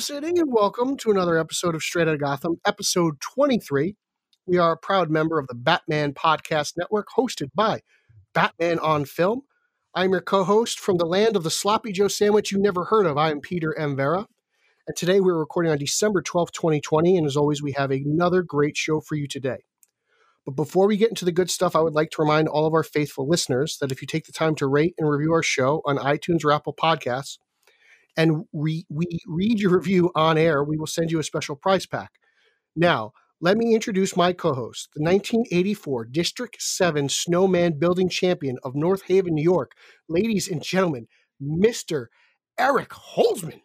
City, and welcome to another episode of Straight Outta Gotham, episode 23. We are a proud member of the Batman Podcast Network, hosted by Batman on Film. I'm your co host from the land of the sloppy Joe sandwich you never heard of. I am Peter M. Vera. And today we're recording on December 12th, 2020. And as always, we have another great show for you today. But before we get into the good stuff, I would like to remind all of our faithful listeners that if you take the time to rate and review our show on iTunes or Apple Podcasts, and we, we read your review on air, we will send you a special prize pack. Now, let me introduce my co host, the 1984 District 7 Snowman Building Champion of North Haven, New York. Ladies and gentlemen, Mr. Eric Holzman.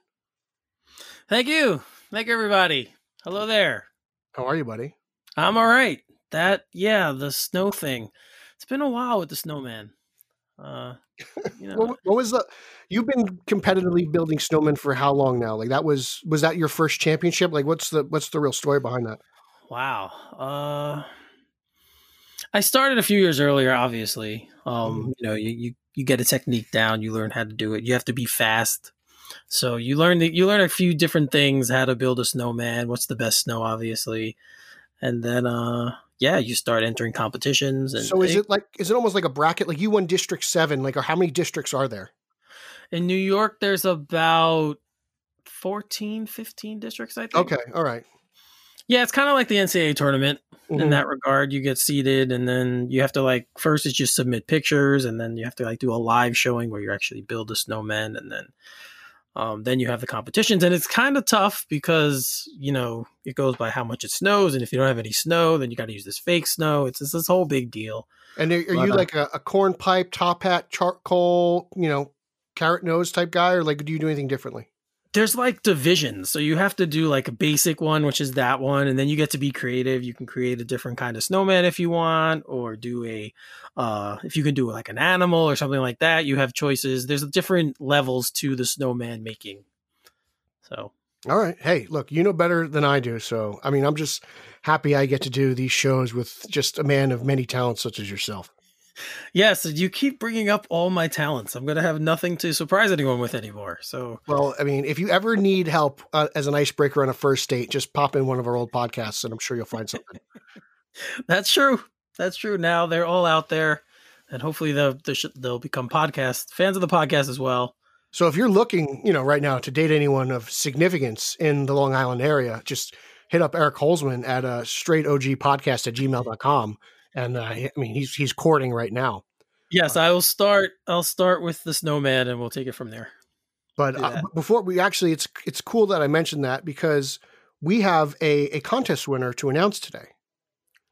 Thank you. Thank you, everybody. Hello there. How are you, buddy? I'm all right. That, yeah, the snow thing. It's been a while with the snowman. Uh, you know, What, what was the? You've been competitively building snowmen for how long now? Like that was was that your first championship? Like what's the what's the real story behind that? wow. Uh, I started a few years earlier, obviously. Um, Mhm. you know, you, you, you get a technique down, you learn how to do it. You have to be fast. So you learn the, you learn a few different things, how to build a snowman, what's the best snow, obviously. And then, uh, yeah, you start entering competitions. And So is it like is it almost like a bracket? Like you won District Seven. Like or how many districts are there? In New York, there's about 14, 15 districts, I think. Okay, all right. Yeah, it's kind of like the NCAA tournament in Mhm. that regard. You get seated, and then you have to, like, first it's just submit pictures, and then you have to, like, do a live showing where you actually build a snowman, and then. Um, then you have the competitions, and it's kind of tough because you know it goes by how much it snows, and if you don't have any snow, then you got to use this fake snow. It's, it's this whole big deal. And are, are But, you uh, like a, a corn pipe, top hat, charcoal, you know, carrot nose type guy, or like do you do anything differently? There's like divisions so you have to do like a basic one which is that one and then you get to be creative you can create a different kind of snowman if you want or do a uh if you can do like an animal or something like that you have choices there's different levels to the snowman making so All right. Hey, look, you know better than I do. So, I mean, I'm just happy I get to do these shows with just a man of many talents such as yourself. Yes you keep bringing up all my talents i'm gonna have nothing to surprise anyone with anymore so Well, I mean, if you ever need help uh, as an icebreaker on a first date, just pop in one of our old podcasts and I'm sure you'll find something. that's true that's true now they're all out there and hopefully they'll they'll, they'll become podcast fans of the podcast as well So if you're looking, you know, right now to date anyone of significance in the Long Island area, just hit up Eric Holzman at a straight OG podcast at gmail.com. And uh, I mean, he's, he's courting right now. Yes, I will start. I'll start with the snowman, and we'll take it from there. But uh, before we actually, it's, it's cool that I mentioned that because we have a, a contest winner to announce today.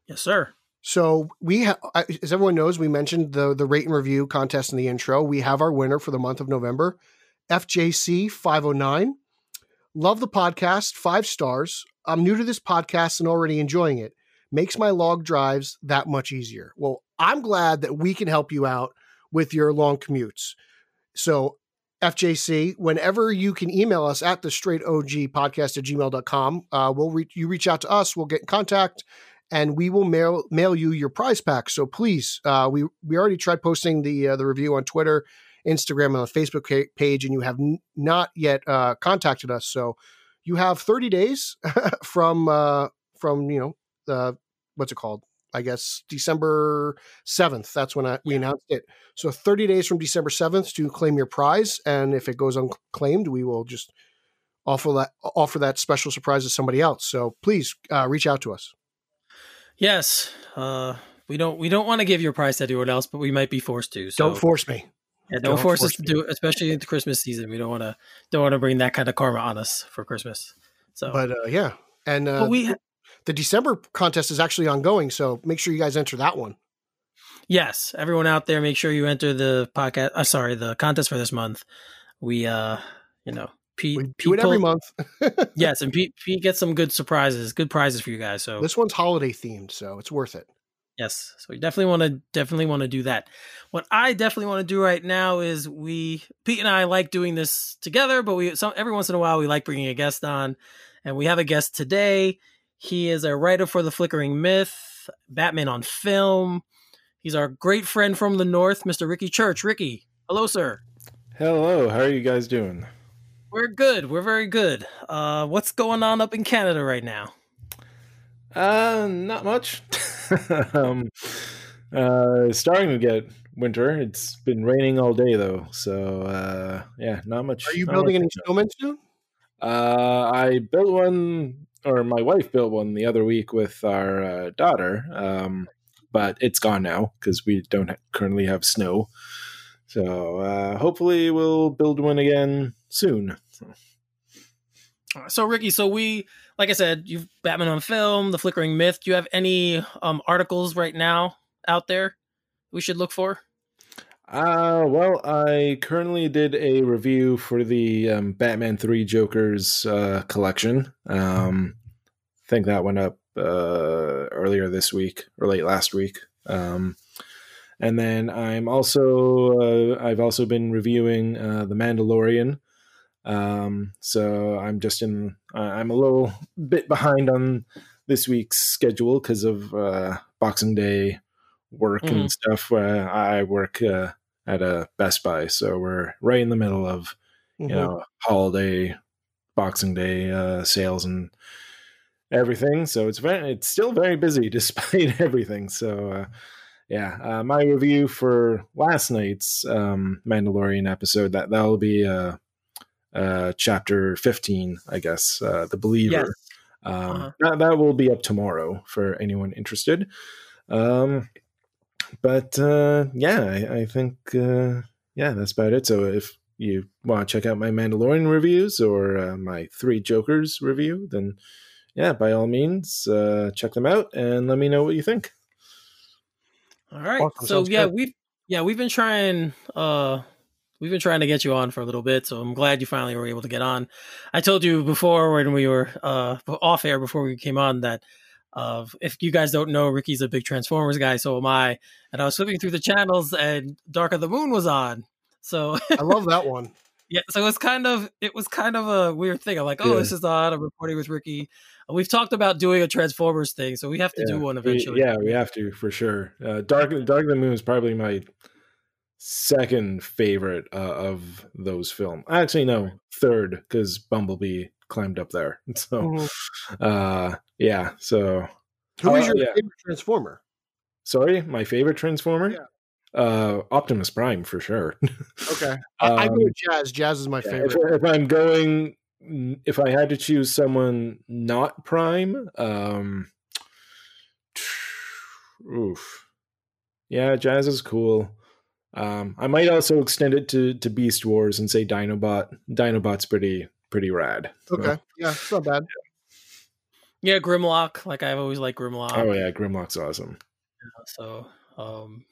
Yes, sir. So we have, as everyone knows, we mentioned the the rate and review contest in the intro. We have our winner for the month of November, FJC five hundred nine. Love the podcast, five stars. I'm new to this podcast and already enjoying it. Makes my log drives that much easier. Well, I'm glad that we can help you out with your long commutes. So FJC, whenever you can email us at the straight OG podcast at gmail.com, uh, we'll re- you reach out to us, we'll get in contact and we will mail mail you your prize pack. So please, uh, we we already tried posting the uh, the review on Twitter, Instagram, and on the Facebook page, and you have n- not yet uh, contacted us. So you have 30 days from uh, from you know uh, what's it called? I guess December 7th. That's when I, we announced it. So 30 days from December 7th to claim your prize, and if it goes unclaimed, we will just offer that offer that special surprise to somebody else. So please uh, reach out to us. Yes. Uh, we don't. We don't want to give your prize to anyone else, but we might be forced to. So Don't force me. yeah, don't, don't force, force us to me. do it, especially in the Christmas season. We don't want to. Don't want to bring that kind of karma on us for Christmas. So, but, But uh, yeah, and uh, we. The December contest is actually ongoing, so make sure you guys enter that one. Yes, everyone out there, make sure you enter the podcast. Uh, sorry, the contest for this month. We, uh, you know, Pete, We Pete do it every told- month. Yes, and Pete, Pete gets some good surprises, good prizes for you guys. So This one's holiday themed, so it's worth it. Yes. So we definitely want to definitely want to do that. What I definitely want to do right now is we Pete and I like doing this together, but we some every once in a while we like bringing a guest on, and we have a guest today. He is a writer for the Flickering Myth, Batman on film. He's our great friend from the north, Mr. Ricky Church. Ricky, hello, sir. Hello, how are you guys doing? We're good. We're very good. Uh, what's going on up in Canada right now? Uh, not much. um, uh, starting to get winter. It's been raining all day though, so uh, yeah, not much. Are you building any much. snowmen soon? Uh, I built one, or my wife built one the other week with our uh, daughter. Um, but it's gone now because we don't ha- currently have snow. So uh, hopefully we'll build one again soon. So Ricky, so we like I said, you've Batman on film, The Flickering Myth. Do you have any um articles right now out there we should look for? Uh, well, I currently did a review for the um, Batman 3 Jokers uh, collection. Um, I think that went up uh, earlier this week or late last week. Um, and then I'm also uh, I've also been reviewing uh, the Mandalorian. Um, so I'm just in I'm a little bit behind on this week's schedule because of uh, Boxing Day work Mhm. and stuff. Where I work uh, at a Best Buy, so we're right in the middle of Mhm. you know holiday boxing day uh sales and everything so it's very it's still very busy despite everything so uh yeah uh, my review for last night's um mandalorian episode that that'll be uh uh chapter 15 i guess uh the believer um Uh-huh. that, that will be up tomorrow for anyone interested um but uh yeah i, I think uh yeah that's about it so if you want to check out my Mandalorian reviews or uh, my Three Jokers review, then yeah, by all means, uh, check them out and let me know what you think. All right. Awesome. So Sounds yeah, good. we've yeah, we've been trying uh we've been trying to get you on for a little bit, so I'm glad you finally were able to get on. I told you before when we were uh off air before we came on that uh, if you guys don't know, Ricky's a big Transformers guy, so am I. And I was flipping through the channels and Dark of the Moon was on. So I love that one. Yeah, so it's kind of it was kind of a weird thing. I'm like, oh, Yeah. this is odd. I'm recording with Ricky. We've talked about doing a Transformers thing, so we have to do one we- eventually. yeah, we have to for sure. Uh, Dark Dark of the Moon is probably my second favorite uh, of those films. Actually, no, third because Bumblebee climbed up there. So, Mhm. uh, yeah. So, Who is Uh, your yeah. favorite Transformer? sorry, my favorite Transformer. Yeah. Uh, Optimus Prime for sure. Okay, I, I go Um, with Jazz. Jazz is my Yeah, favorite. If, if I'm going, if I had to choose someone not Prime, um, oof, yeah, Jazz is cool. Um, I might also extend it to to Beast Wars and say Dinobot. Dinobot's pretty pretty rad. So- Okay, yeah, it's not bad. Yeah, Grimlock. Like I've always liked Grimlock. Oh yeah, Grimlock's awesome. So um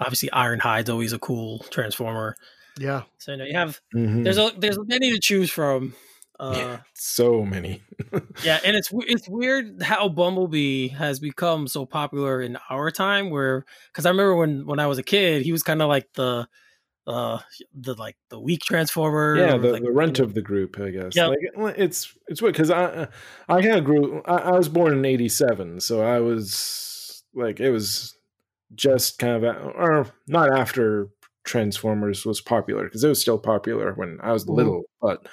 obviously Ironhide's always a cool transformer. Yeah, So you know you have Mhm. there's a there's many to choose from. Uh Yeah. so many. yeah, and it's it's weird how Bumblebee has become so popular in our time where cuz I remember when when I was a kid, he was kind of like the uh the like the weak transformer yeah, the, like, the runt you know, of the group, I guess. Yep. Like it's it's weird because I I of grew. I, I was born in '87, so I was like it was just kind of a- or not after Transformers was popular because it was still popular when I was Mhm. little, but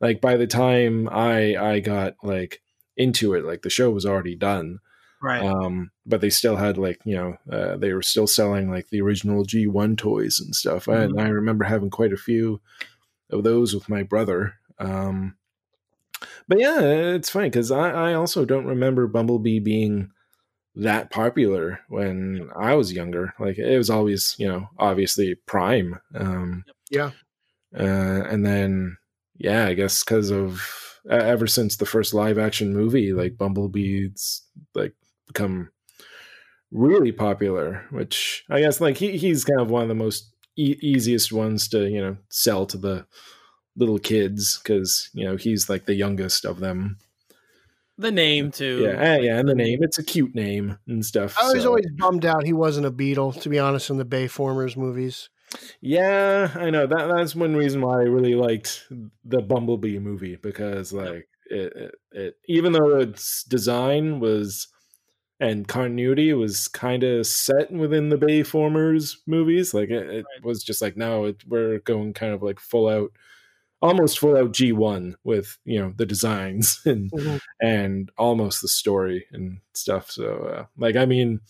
like by the time I I got like into it, like the show was already done right. um but they still had like you know uh, they were still selling like the original g1 toys and stuff Mhm. and i remember having quite a few of those with my brother um but yeah it's funny because I, I also don't remember bumblebee being that popular when i was younger like it was always you know obviously prime um yeah. uh, and then yeah i guess because of ever since the first live action movie like bumblebee's like become really popular. Which I guess like he he's kind of one of the most e- easiest ones to you know sell to the little kids because you know he's like the youngest of them. The name too. Yeah, yeah, and the name. It's a cute name and stuff. I was so- always bummed out he wasn't a Beetle, to be honest, in the Bayformers movies. Yeah, I know that. That's one reason why I really liked the Bumblebee movie because, like, it, it, it even though its design was and continuity was kind of set within the Bayformers movies, like it, it Right. was just like now it, we're going kind of like full out, almost full out G one with you know the designs and Mhm. and almost the story and stuff. So, uh, like, I mean,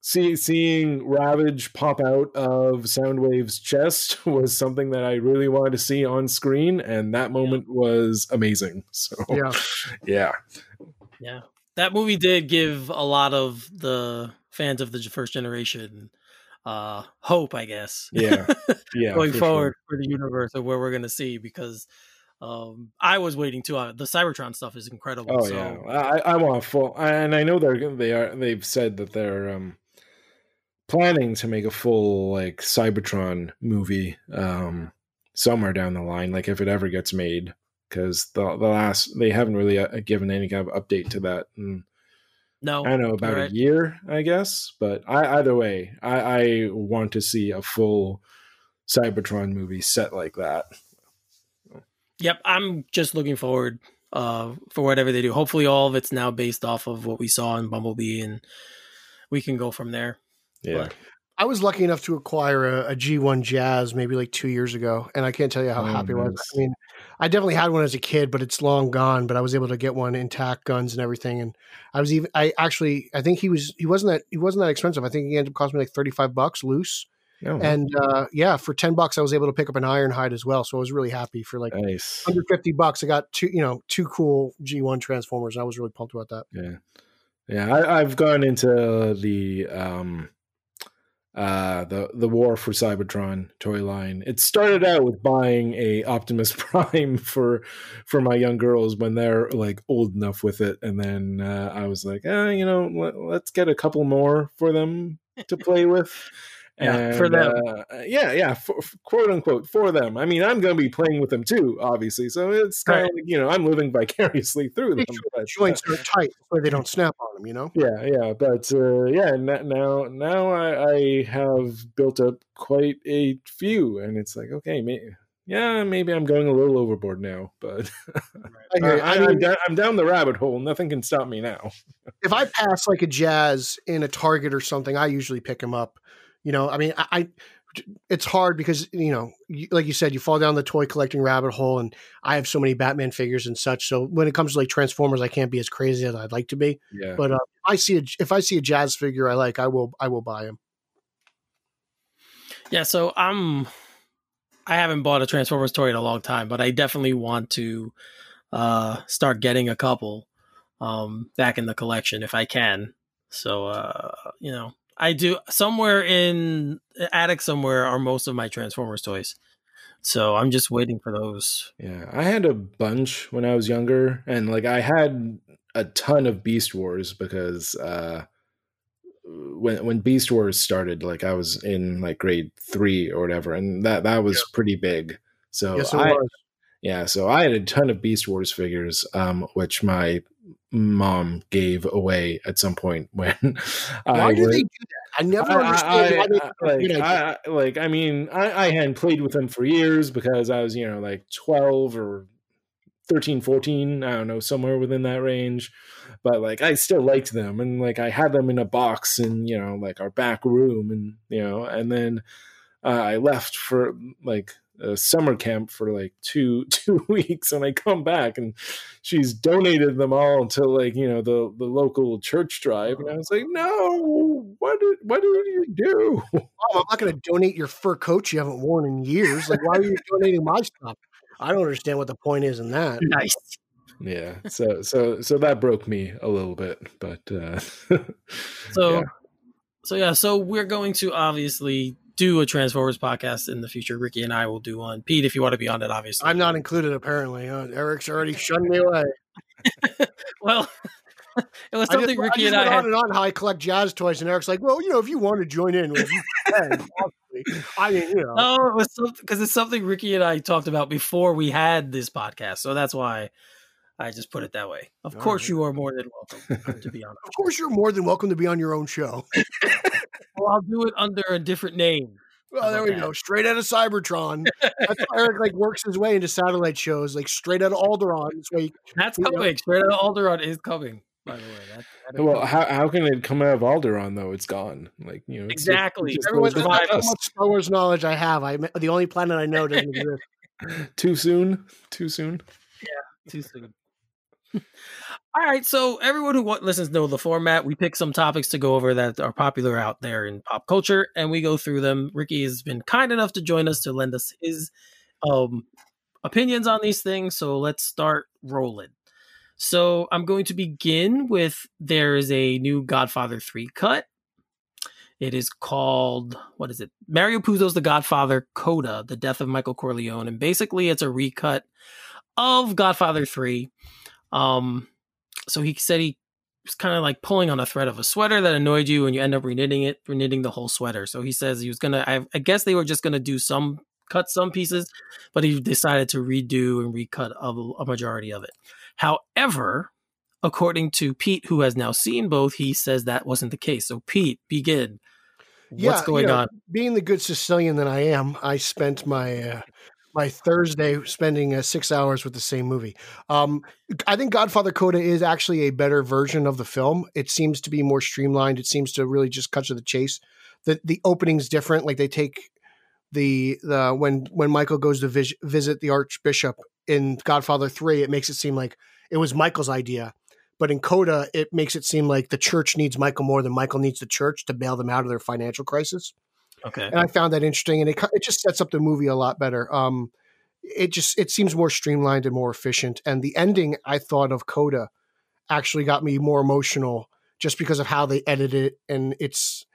see, seeing Ravage pop out of Soundwave's chest was something that I really wanted to see on screen, and that moment was amazing. So, Yeah. yeah, Yeah. That movie did give a lot of the fans of the first generation uh hope, I guess. yeah, yeah. going for forward for the universe of where we're going to see because um I was waiting too. Uh, the Cybertron stuff is incredible. Oh so yeah, I, I want full, and I know they're they are. They've said that they're um, planning to make a full like Cybertron movie um, somewhere down the line, like if it ever gets made, because the the last they haven't really uh, given any kind of update to that. And no, I don't know about right. a year, I guess, but I, either way, I, I want to see a full Cybertron movie set like that. Yep, I'm just looking forward uh for whatever they do. Hopefully all of it's now based off of what we saw in Bumblebee and we can go from there. Yeah, But- I was lucky enough to acquire a, a G1 Jazz maybe like two years ago, and I can't tell you how Oh, happy I was. I mean, I definitely had one as a kid, but it's long gone. But I was able to get one intact, guns and everything, and I was even. I actually, I think he was. He wasn't that. He wasn't that expensive. I think he ended up costing me like thirty five bucks loose, Oh, and uh, yeah, for ten bucks, I was able to pick up an Ironhide as well. So I was really happy for like nice. under fifty bucks. I got two, you know, two cool G1 Transformers. I was really pumped about that. Yeah, yeah. I, I've gone into the um, uh, the the War for Cybertron toy line. It started out with buying a Optimus Prime for for my young girls when they're like old enough with it, and then uh, I was like, eh, you know, let, let's get a couple more for them to play with. Yeah, for them. uh, yeah, yeah, for, for- quote unquote for them. I mean, I'm going to be playing with them too, obviously. So it's kind of Right. like you know, I'm living vicariously through them. Make sure but, uh, Joints are tight so they don't snap on them. You know. yeah, yeah, but uh, yeah, n- now now I, I have built up quite a few, and it's like okay, may- yeah, maybe I'm going a little overboard now, but I hear you. I, I am down, I'm down the rabbit hole. Nothing can stop me now. if I pass like a jazz in a Target or something, I usually pick him up. You know, I mean, I, I it's hard because you know, you, like you said, you fall down the toy collecting rabbit hole, and I have so many Batman figures and such. So when it comes to like Transformers, I can't be as crazy as I'd like to be. Yeah, But uh, I see a if I see a jazz figure I like, I will I will buy him. Yeah, so I'm I haven't bought a Transformers toy in a long time, but I definitely want to uh start getting a couple um back in the collection if I can. So uh you know, I do somewhere in attic somewhere are most of my Transformers toys. So I'm just waiting for those. yeah. I had a bunch when I was younger, and like I had a ton of Beast Wars because uh, when when Beast Wars started, like I was in like grade three or whatever, and that that was pretty big. So yes, it I, was. Yeah, so I had a ton of Beast Wars figures, um, which my mom gave away at some point when Why I do was. they do that? I never I- understood I- why they I- like. I, I- like, I mean, I, I hadn't played with them for years because I was, you know, like 12 or 13, 14, I don't know, somewhere within that range. But like, I still liked them. And like, I had them in a box in, you know, like our back room. And, you know, and then uh, I left for like a summer camp for like two two weeks and I come back and she's donated them all to like you know the the local church drive and I was like no what did what did you do Mom, I'm not going to donate your fur coat you haven't worn in years. Like, why are you donating my stuff? I don't understand what the point is in that. Nice. yeah so so so that broke me a little bit but uh So Yeah. so yeah, so we're going to obviously do a Transformers podcast in the future. Ricky and I will do one. Pete, if you want to be on it, obviously. I'm not included, apparently. Uh, Eric's already shunned me away. well it was I something just, Ricky just and I had. on and on how I collect jazz toys, and Eric's like, "Well, you know, if you want to join in, well, you can. I mean, you know, No, it was because it's something Ricky and I talked about before we had this podcast, so that's why I just put it that way. Of All course, right. you are more than welcome. To be on. of course, you're more than welcome to be on your own show. well, I'll do it under a different name. Well, there we about go, straight out of Cybertron. That's why Eric like works his way into satellite shows, like straight out of Alderaan. This way, That's You know- coming. Straight out of Alderaan is coming. By the way, that, that is Well, how, how can it come out of Alderaan though? It's gone. Like you know, it's just- Exactly. just everyone, goes that's with how much Star Wars knowledge I have. I the only planet I know doesn't exist. Too soon. Too soon. Yeah. Too soon. All right, so everyone who listens know the format. We pick some topics to go over that are popular out there in pop culture, and we go through them. Ricky has been kind enough to join us to lend us his um, opinions on these things. So let's start rolling. So I'm going to begin with there is a new Godfather 3 cut. It is called, what is it? Mario Puzo's The Godfather Coda, The Death of Michael Corleone. And basically, it's a recut of Godfather 3. Um, so he said he was kind of like pulling on a thread of a sweater that annoyed you, and you end up reknitting it, reknitting the whole sweater. So he says he was gonna. I, I guess they were just gonna do some cut some pieces, but he decided to redo and recut a, a majority of it. However, according to Pete, who has now seen both, he says that wasn't the case. So Pete, begin. What's Yeah, you going know, on? Being the good Sicilian that I am, I spent my uh, my Thursday spending uh, six hours with the same movie. Um, I think Godfather Coda is actually a better version of the film. It seems to be more streamlined. It seems to really just cut to the chase. The the opening's different. Like they take the the when when Michael goes to vis- visit the Archbishop in Godfather Three, it makes it seem like it was Michael's idea. But in Coda, it makes it seem like the church needs Michael more than Michael needs the church to bail them out of their financial crisis Okay. and I found that interesting, and it it just sets up the movie a lot better. Um, it just it seems more streamlined and more efficient, and the ending I thought of Coda actually got me more emotional just because of how they edited it, and it's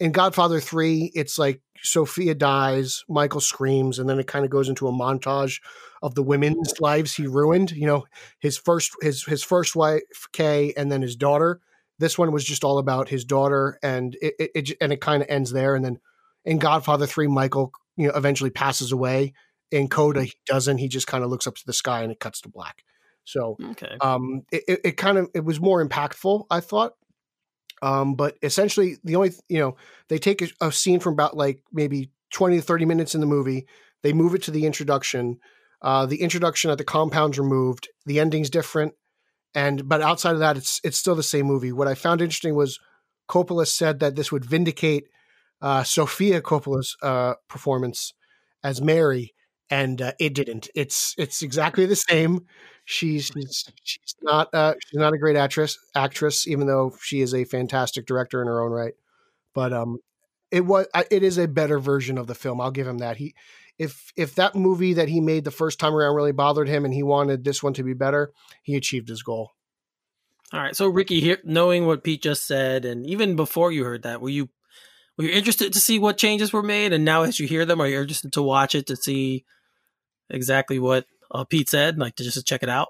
in Godfather Three, it's like Sofia dies, Michael screams, and then it kind of goes into a montage of the women's lives he ruined. You know, his first his his first wife Kay, and then his daughter. This one was just all about his daughter, and it, it, it and it kind of ends there, and then in Godfather Three, Michael you know eventually passes away. In Coda, he doesn't. He just kind of looks up to the sky and it cuts to black. So Okay. um, it, it, kind of it was more impactful, I thought. Um, but essentially, the only you know they take a, a scene from about like maybe twenty to thirty minutes in the movie, they move it to the introduction. Uh, the introduction at the compound's removed. The ending's different, and but outside of that, it's it's still the same movie. What I found interesting was Coppola said that this would vindicate uh, Sofia Coppola's uh, performance as Mary, and uh, it didn't. It's it's exactly the same. She's she's, not uh, she's not a great actress actress, even though she is a fantastic director in her own right. But um, it was it is a better version of the film. I'll give him that. He if if that movie that he made the first time around really bothered him and he wanted this one to be better, he achieved his goal. All right. So Ricky, here, knowing what Pete just said, and even before you heard that, were you were you interested to see what changes were made? And now, as you hear them, are you interested to watch it to see exactly what uh, Pete said, like to just check it out?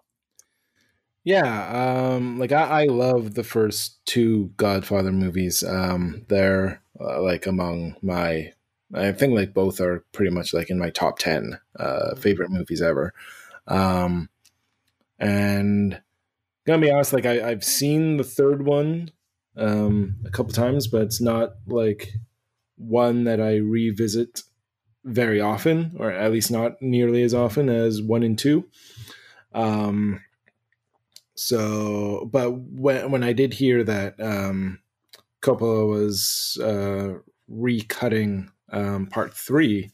Yeah, um, like I, I love the first two Godfather movies. Um, they're uh, like among my, I think like both are pretty much like in my top ten uh, favorite movies ever. Um, and gonna be honest, like I, I've seen the third one um, a couple times, but it's not like one that I revisit very often, or at least not nearly as often as one and two. Um, so, but when when I did hear that um, Coppola was uh, recutting um, part three,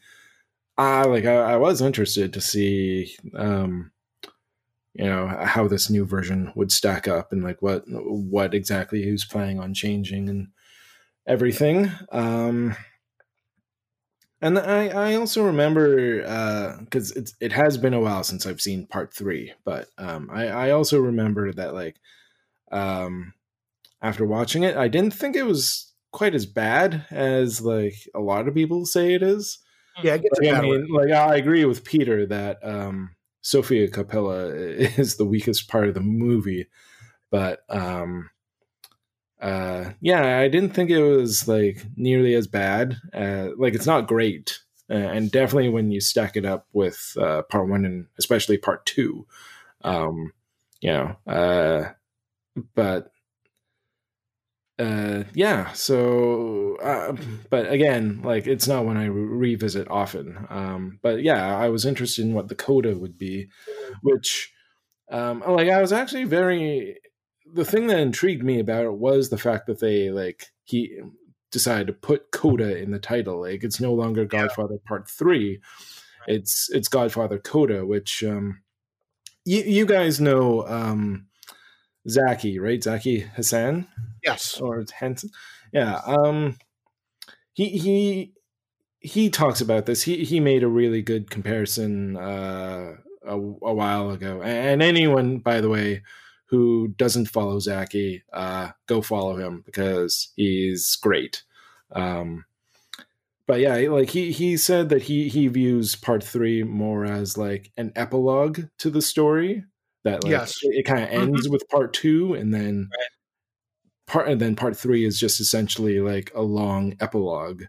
I like I, I was interested to see um, you know how this new version would stack up and like what what exactly he was planning on changing and everything. Um, and I, I also remember uh because it's it has been a while since I've seen part three, but um, I, I also remember that like um, after watching it, I didn't think it was quite as bad as like a lot of people say it is. Yeah, it gets Like, I mean, like I agree with Peter that um, Sofia Coppola is the weakest part of the movie, but um, uh, yeah, I didn't think it was like nearly as bad. Uh, like it's not great, uh, and definitely when you stack it up with uh, part one and especially part two, um, you know, uh, but uh, yeah. So, uh, but again, like it's not one I re- revisit often. Um, but yeah, I was interested in what the coda would be, which, um, like I was actually very the thing that intrigued me about it was the fact that they like he decided to put coda in the title like it's no longer godfather yeah. part three it's it's godfather coda which um you, you guys know um zaki right? Zaki hasan? Yes. Or henson yeah um he he he talks about this. He he made a really good comparison uh a, a while ago. And anyone by the way who doesn't follow Zaki, uh, go follow him because he's great. Um, but yeah, like he he said that he he views part three more as like an epilogue to the story. That like yes. it, it kind of ends mm-hmm. with part two, and then right. part and then part three is just essentially like a long epilogue.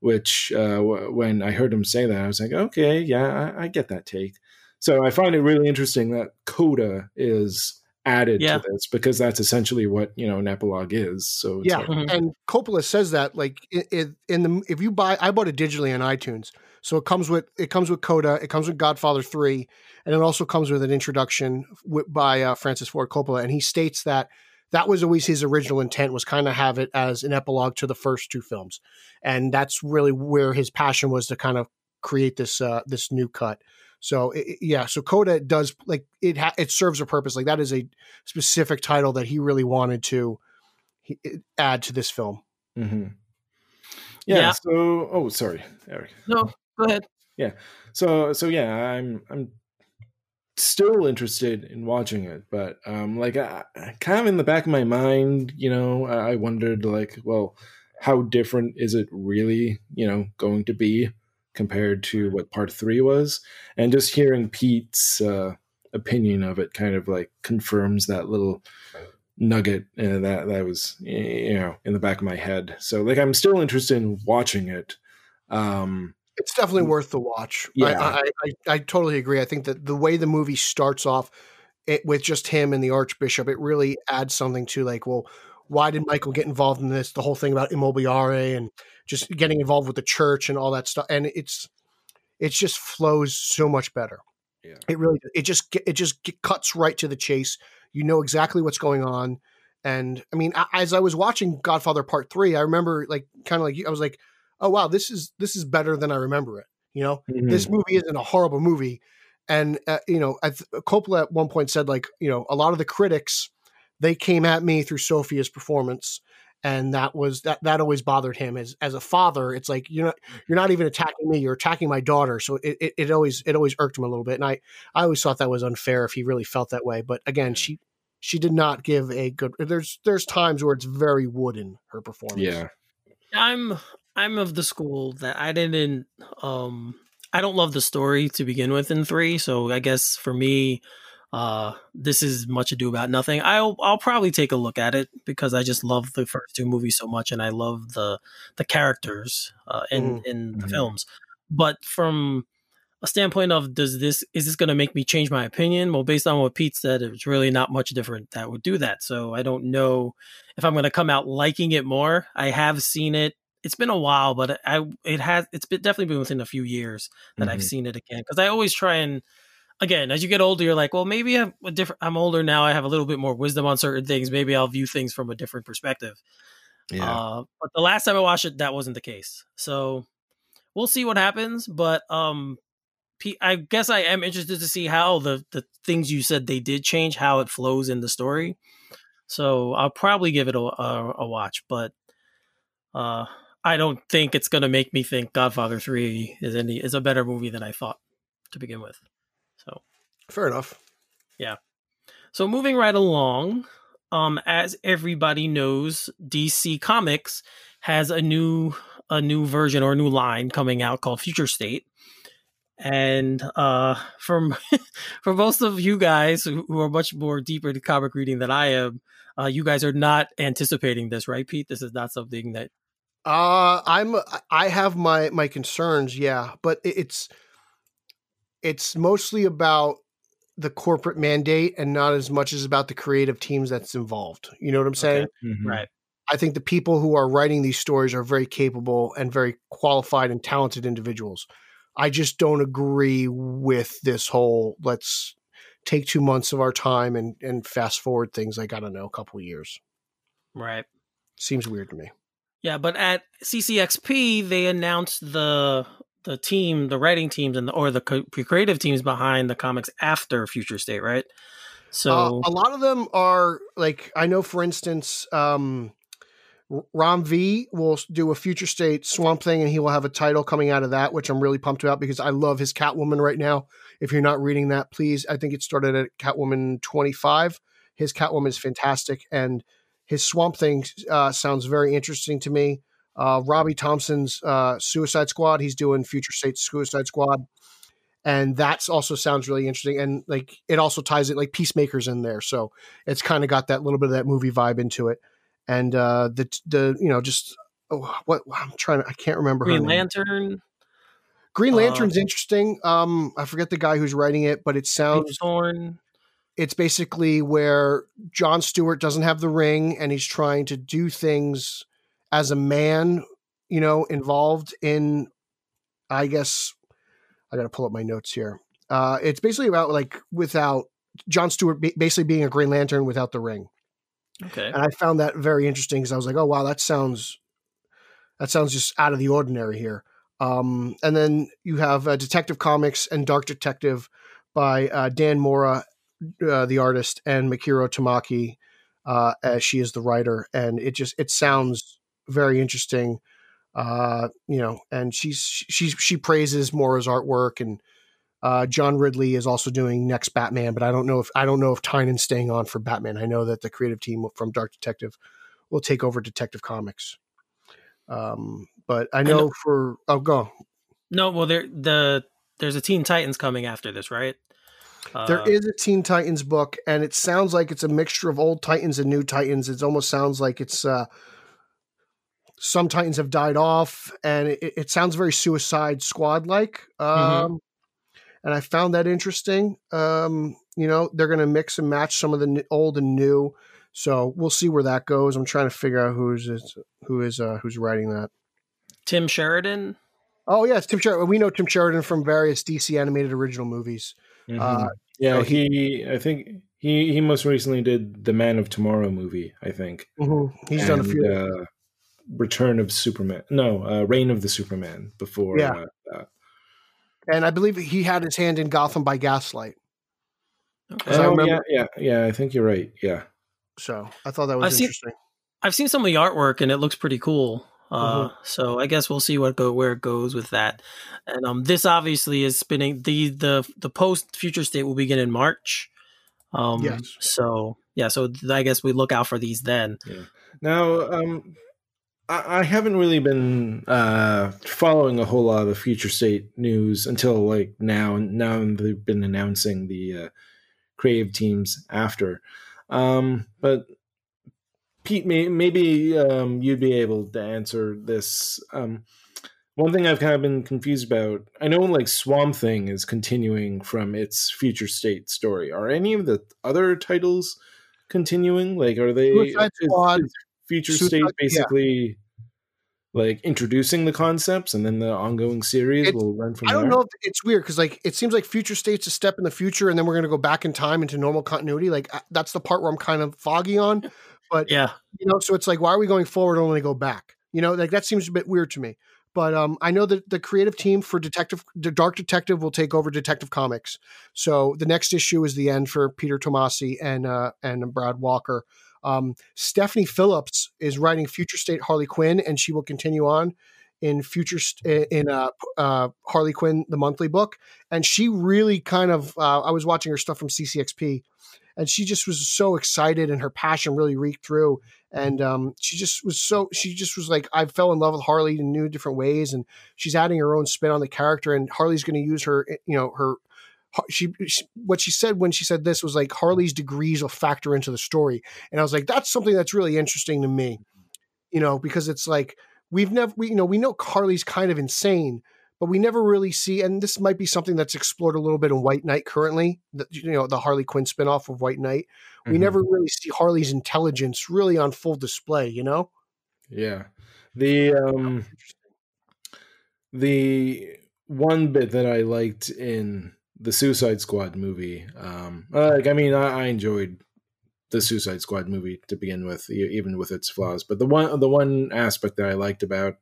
Which uh, w- when I heard him say that, I was like, okay, yeah, I, I get that take. So I find it really interesting that Coda is added yeah. to this because that's essentially what you know an epilogue is. So yeah, like, mm-hmm. and Coppola says that like in, in the if you buy, I bought it digitally on iTunes, so it comes with it comes with Coda, it comes with Godfather Three, and it also comes with an introduction by uh, Francis Ford Coppola, and he states that that was always his original intent was kind of have it as an epilogue to the first two films, and that's really where his passion was to kind of create this uh, this new cut. So it, yeah, so Coda does like it. Ha- it serves a purpose. Like that is a specific title that he really wanted to he, add to this film. Mm-hmm. Yeah, yeah, So oh, sorry, Eric. No, go ahead. Yeah. So so yeah, I'm I'm still interested in watching it, but um, like I, kind of in the back of my mind, you know, I wondered like, well, how different is it really, you know, going to be? compared to what part three was. And just hearing Pete's uh, opinion of it kind of like confirms that little nugget uh, that that was you know in the back of my head. So like I'm still interested in watching it. Um, it's definitely mm. worth the watch. Yeah, I, I, I, I totally agree. I think that the way the movie starts off it, with just him and the Archbishop, it really adds something to like, well, why did Michael get involved in this? The whole thing about Immobiliare and just getting involved with the church and all that stuff. And it's it just flows so much better. Yeah. It really it just it just cuts right to the chase. You know exactly what's going on. And I mean, as I was watching Godfather Part Three, I remember like kind of like I was like, oh wow, this is this is better than I remember it. You know, mm-hmm. this movie isn't a horrible movie. And uh, you know, I th- Coppola at one point said like, you know, a lot of the critics they came at me through Sofia's performance and that was that that always bothered him as as a father it's like you're not you're not even attacking me you're attacking my daughter so it, it, it, always it always irked him a little bit and i i always thought that was unfair if he really felt that way but again she she did not give a good there's there's times where it's very wooden her performance yeah i'm i'm of the school that i didn't um i don't love the story to begin with in three so i guess for me uh, this is much ado about nothing. I'll I'll probably take a look at it because I just love the first two movies so much, and I love the the characters uh, in mm. in the mm-hmm. films. But from a standpoint of does this is this going to make me change my opinion? Well, based on what Pete said, it's really not much different that would do that. So I don't know if I'm going to come out liking it more. I have seen it. It's been a while, but I it has it's been definitely been within a few years that mm-hmm. I've seen it again because I always try and again, as you get older, you're like, well, maybe I'm a different. I'm older now. I have a little bit more wisdom on certain things. Maybe I'll view things from a different perspective. Yeah. Uh, but the last time I watched it, that wasn't the case. So we'll see what happens. But um, I guess I am interested to see how the the things you said they did change, how it flows in the story. So I'll probably give it a, a, a watch, but uh, I don't think it's going to make me think Godfather Three is any is a better movie than I thought to begin with. So fair enough. Yeah. So moving right along, um, as everybody knows, DC Comics has a new a new version or a new line coming out called Future State. And uh, from for most of you guys who are much more deeper into comic reading than I am, uh, you guys are not anticipating this, right, Pete? This is not something that. Uh, I'm. I have my my concerns, yeah, but it's it's mostly about the corporate mandate and not as much as about the creative teams that's involved. You know what I'm saying? Okay. Mm-hmm. Right. I think the people who are writing these stories are very capable and very qualified and talented individuals. I just don't agree with this whole let's take two months of our time and, and fast forward things like, I don't know, a couple years. Right. Seems weird to me. Yeah, but at CCXP, they announced the the team, the writing teams, and the, or the creative teams behind the comics after Future State, right? So uh, a lot of them are like I know, for instance, um, Ram V will do a future state Swamp Thing, and he will have a title coming out of that, which I'm really pumped about because I love his Catwoman right now. If you're not reading that, please. I think it started at Catwoman 25. His Catwoman is fantastic, and his Swamp Thing uh, sounds very interesting to me. Uh, Robbie Thompson's uh, Suicide Squad, he's doing Future State Suicide Squad, and that also sounds really interesting. And like it also ties it like Peacemaker's in there, so it's kind of got that little bit of that movie vibe into it and uh, the the you know just oh, what I'm trying to I can't remember Green Lantern. Green Lantern's uh, interesting. Um, I forget the guy who's writing it, but it sounds. It's basically where John Stewart doesn't have the ring, and he's trying to do things as a man, you know, involved in. I guess I got to pull up my notes here. Uh, it's basically about like without John Stewart basically being a Green Lantern without the ring. Okay. And I found that very interesting because I was like, oh wow, that sounds that sounds just out of the ordinary here. Um, and then you have uh, Detective Comics and Dark Detective by uh, Dan Mora, uh, the artist, and Mariko Tamaki, uh, as she is the writer. And it just it sounds very interesting. Uh, you know, and she's she's she praises Mora's artwork and uh, John Ridley is also doing next Batman, but I don't know if I don't know if Tynion's staying on for Batman. I know that the creative team from Dark Detective will take over Detective Comics. Um, but I know, I know, for oh go. No, well there the there's a Teen Titans coming after this, right? Uh, there is a Teen Titans book, and it sounds like it's a mixture of old Titans and new Titans. It almost sounds like it's uh, some Titans have died off, and it, it sounds very Suicide Squad like. Mm-hmm. Um, mm-hmm and I found that interesting. Um, you know, they're going to mix and match some of the old and new, so we'll see where that goes. I'm trying to figure out who's who is uh, who's writing that. Tim Sheridan. Oh yes, Tim Sheridan. We know Tim Sheridan from various DC animated original movies. Mm-hmm. Uh, yeah, he, he, I think he he most recently did the Man of Tomorrow movie. I think mm-hmm. he's and, done a few. Uh, Return of Superman. No, uh, Reign of the Superman. Before yeah. Uh, that and I believe he had his hand in Gotham by Gaslight. Okay. Oh, remember, yeah, yeah, yeah. I think you're right. Yeah. So I thought that was I've interesting. Seen, I've seen some of the artwork and it looks pretty cool. Uh, mm-hmm. So I guess we'll see what go where it goes with that. And um, this obviously is spinning the the the post future state will begin in March. Um, yes. So yeah, so I guess we look out for these then. Yeah. Now, um, I, haven't really been uh, following a whole lot of the future state news until like now. Now they've been announcing the uh, creative teams after. Um, but Pete, may, maybe um, you'd be able to answer this. Um, one thing I've kind of been confused about. I know like Swamp Thing is continuing from its future state story. Are any of the other titles continuing? Like, are they? Suicide Squad. Is, is future Suicide, state basically like introducing the concepts and then the ongoing series will run from I don't there. know if it's weird because like it seems like future states a step in the future and then we're going to go back in time into normal continuity. Like that's the part where I'm kind of foggy on. But yeah, you know, so it's like why are we going forward only go back? You know, like that seems a bit weird to me. But um, I know that the creative team for Detective the Dark Detective will take over Detective Comics. So the next issue is the end for Peter Tomasi and uh, and Brad Walker. Um, Stephanie Phillips is writing Future State Harley Quinn, and she will continue on in future in uh, uh, Harley Quinn the monthly book. And she really kind of uh, I was watching her stuff from CCXP, and she just was so excited, and her passion really reeked through. and um, she just was so she just was like I fell in love with Harley in new different ways, and she's adding her own spin on the character, and Harley's going to use her, eh, you know, her. She, she what she said when she said this was like Harley's degrees will factor into the story, and I was like, that's something that's really interesting to me, you know, because it's like we've never, we, you know, we know Harley's kind of insane, but we never really see, and this might be something that's explored a little bit in White Knight currently, the, you know, the Harley Quinn spinoff of White Knight. We Mhm. never really see Harley's intelligence really on full display, you know? Yeah. The um the one bit that I liked in the Suicide Squad movie, um like I mean I, I enjoyed the Suicide Squad movie to begin with, even with its flaws. But the one the one aspect that I liked about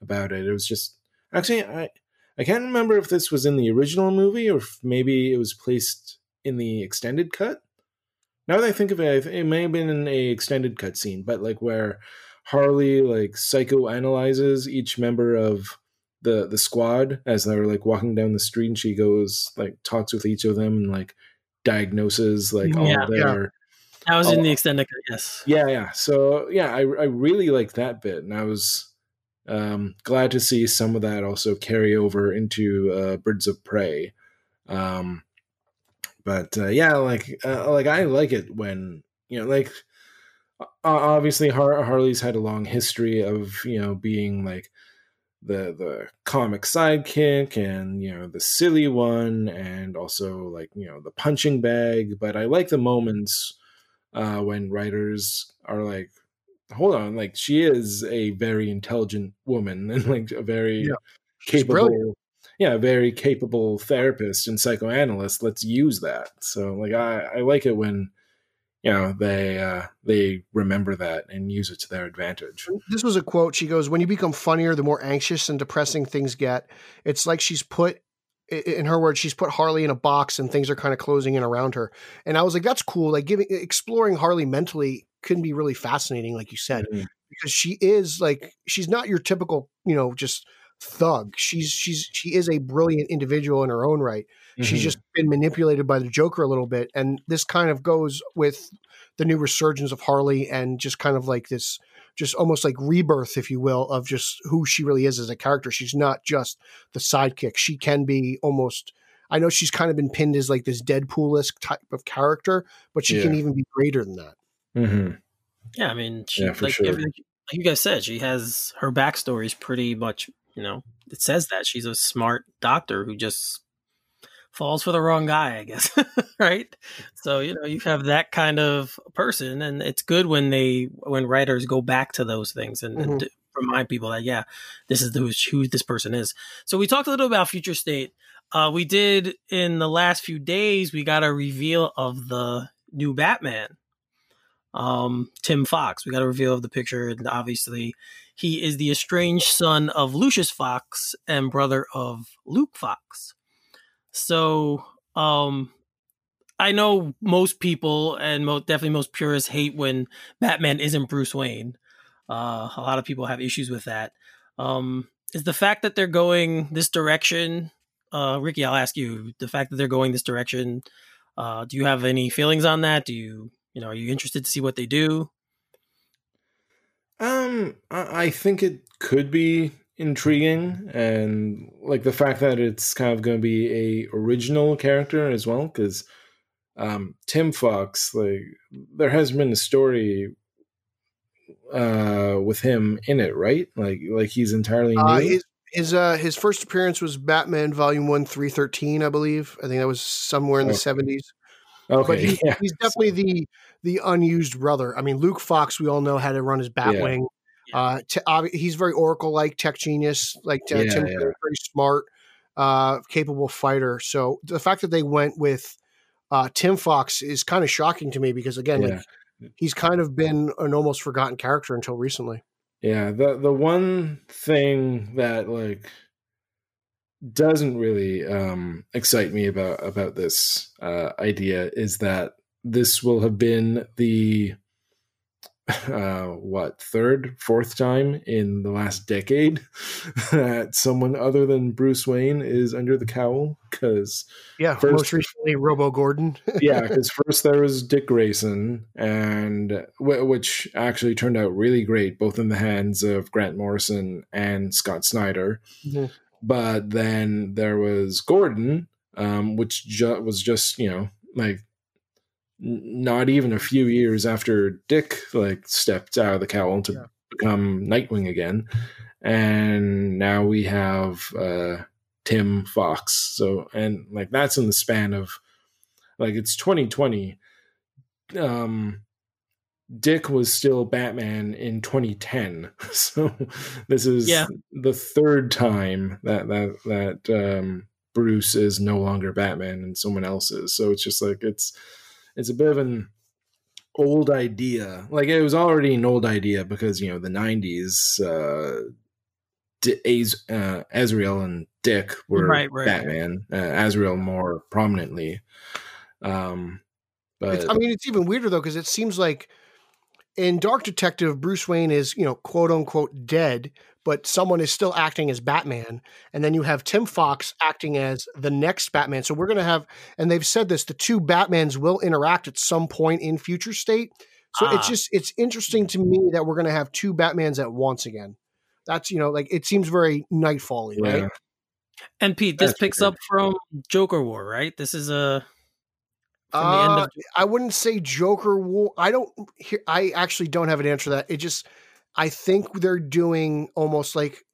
about it, it was just actually I I can't remember if this was in the original movie or if maybe it was placed in the extended cut. Now that I think of it, I th- it may have been in a extended cut scene, but like where Harley like psychoanalyzes each member of the the squad as they're like walking down the street and she goes like talks with each of them and like diagnoses like all Yeah. their That was in the extended cut, yes. yeah yeah so yeah i i really like that bit and i was um glad to see some of that also carry over into uh birds of prey. Um but uh, yeah like uh, like i like it when you know like obviously Har- harley's had a long history of you know being like the the comic sidekick and you know the silly one and also like you know the punching bag. But i like the moments uh when writers are like hold on like she is a very intelligent woman and like a very Yeah. Capable yeah a very capable therapist and psychoanalyst let's use that so like i i like it when you know they uh they remember that and use it to their advantage This was a quote. She goes, When you become funnier, the more anxious and depressing things get. It's like she's put, in her words, she's put Harley in a box and things are kind of closing in around her. And I was like, That's cool. Like giving, exploring Harley mentally can be really fascinating, like you said. Mhm. because she is like she's not your typical you know just thug she's she's she is a brilliant individual in her own right she's Mhm. just been manipulated by the joker a little bit and this kind of goes with the new resurgence of harley and just kind of like this just almost like rebirth if you will of just who she really is as a character she's not just the sidekick she can be almost i know she's kind of been pinned as like this deadpool-esque type of character but she can even be greater than that Mhm. Yeah, I mean, she, Yeah, for like, sure. everything- like you guys said, she has her backstory is pretty much, you know, it says that she's a smart doctor who just falls for the wrong guy, I guess, right? So you know, you have that kind of person, and it's good when they when writers go back to those things and, and Mhm. to remind people that yeah, this is who, who this person is. So we talked a little about future state. Uh, we did in the last few days. We got a reveal of the new Batman um, Tim Fox. We got a reveal of the picture, and obviously, he is the estranged son of Lucius Fox and brother of Luke Fox. So, um, I know most people and mo- definitely most purists hate when Batman isn't Bruce Wayne. Uh, a lot of people have issues with that. Um, is the fact that they're going this direction, uh, Ricky? I'll ask you. The fact that they're going this direction, uh, do you have any feelings on that? Do you, you know, are you interested to see what they do? Um, I I think it could be intriguing, and like the fact that it's kind of going to be a original character as well, because um, Tim Fox, like there has been a story uh with him in it, right? Like like he's entirely new. Uh, his his uh his first appearance was Batman Volume One, three thirteen, I believe. I think that was somewhere in the Okay. seventies. okay, But he, yeah, he's definitely the the unused brother. I mean, Luke Fox, we all know how to run his Batwing. Yeah. Uh, t- obvi- he's very Oracle like, tech genius, like uh, Yeah, Tim, yeah. very smart, uh, capable fighter. So the fact that they went with uh, Tim Fox is kind of shocking to me because again, yeah. like he's kind of been an almost forgotten character until recently. Yeah, the the one thing that like doesn't really um excite me about about this uh idea is that this will have been the uh, what third, fourth time in the last decade that someone other than Bruce Wayne is under the cowl. Because yeah, first, most recently Robo Gordon. yeah, because first there was Dick Grayson, and which actually turned out really great, both in the hands of Grant Morrison and Scott Snyder. Mm-hmm. But then there was Gordon, um, which ju- was just you know like not even a few years after Dick like stepped out of the cowl to yeah. become Nightwing again, and now we have uh, Tim Fox. So and like that's in the span of like it's 2020. Um, Dick was still Batman in 2010, so this is yeah. the third time that that that um, Bruce is no longer Batman and someone else is. So it's just like it's it's a bit of an old idea. Like it was already an old idea because you know the '90s, uh, D- Az- uh, Azrael and Dick were right, right, Batman. Uh, Azrael more prominently. Um, but it's, I mean, it's even weirder though because it seems like in Dark Detective, Bruce Wayne is you know quote unquote dead, but someone is still acting as Batman. And then you have Tim Fox acting as the next Batman. So we're going to have, and they've said this, the two Batmans will interact at some point in future state. So ah. it's just, it's interesting to me that we're going to have two Batmans at once again. That's, you know, like it seems very Knightfall yeah. right? And Pete, this That's picks up from Joker War, right? This is a. Uh, of- I wouldn't say Joker War. I don't. I actually don't have an answer to that. It just I think they're doing almost like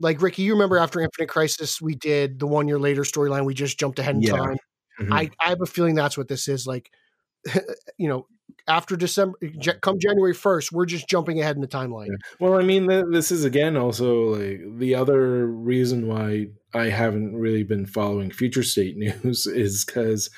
like Ricky, you remember after Infinite Crisis, we did the one year later storyline. We just jumped ahead in yeah. time. Mm-hmm. I, I have a feeling that's what this is. Like, you know, after December, come January first, we're just jumping ahead in the timeline. Yeah. Well, I mean, this is again also like the other reason why I haven't really been following future state news is because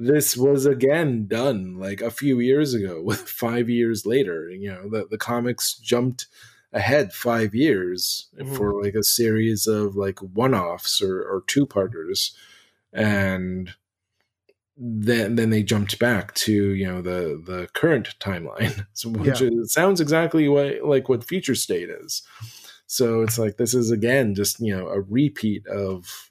this was again done like a few years ago with five years later you know the, the comics jumped ahead five years mm-hmm. for like a series of like one-offs or, or two-parters and then then they jumped back to you know the the current timeline so, which yeah. is, sounds exactly what like what future state is so it's like this is again just you know a repeat of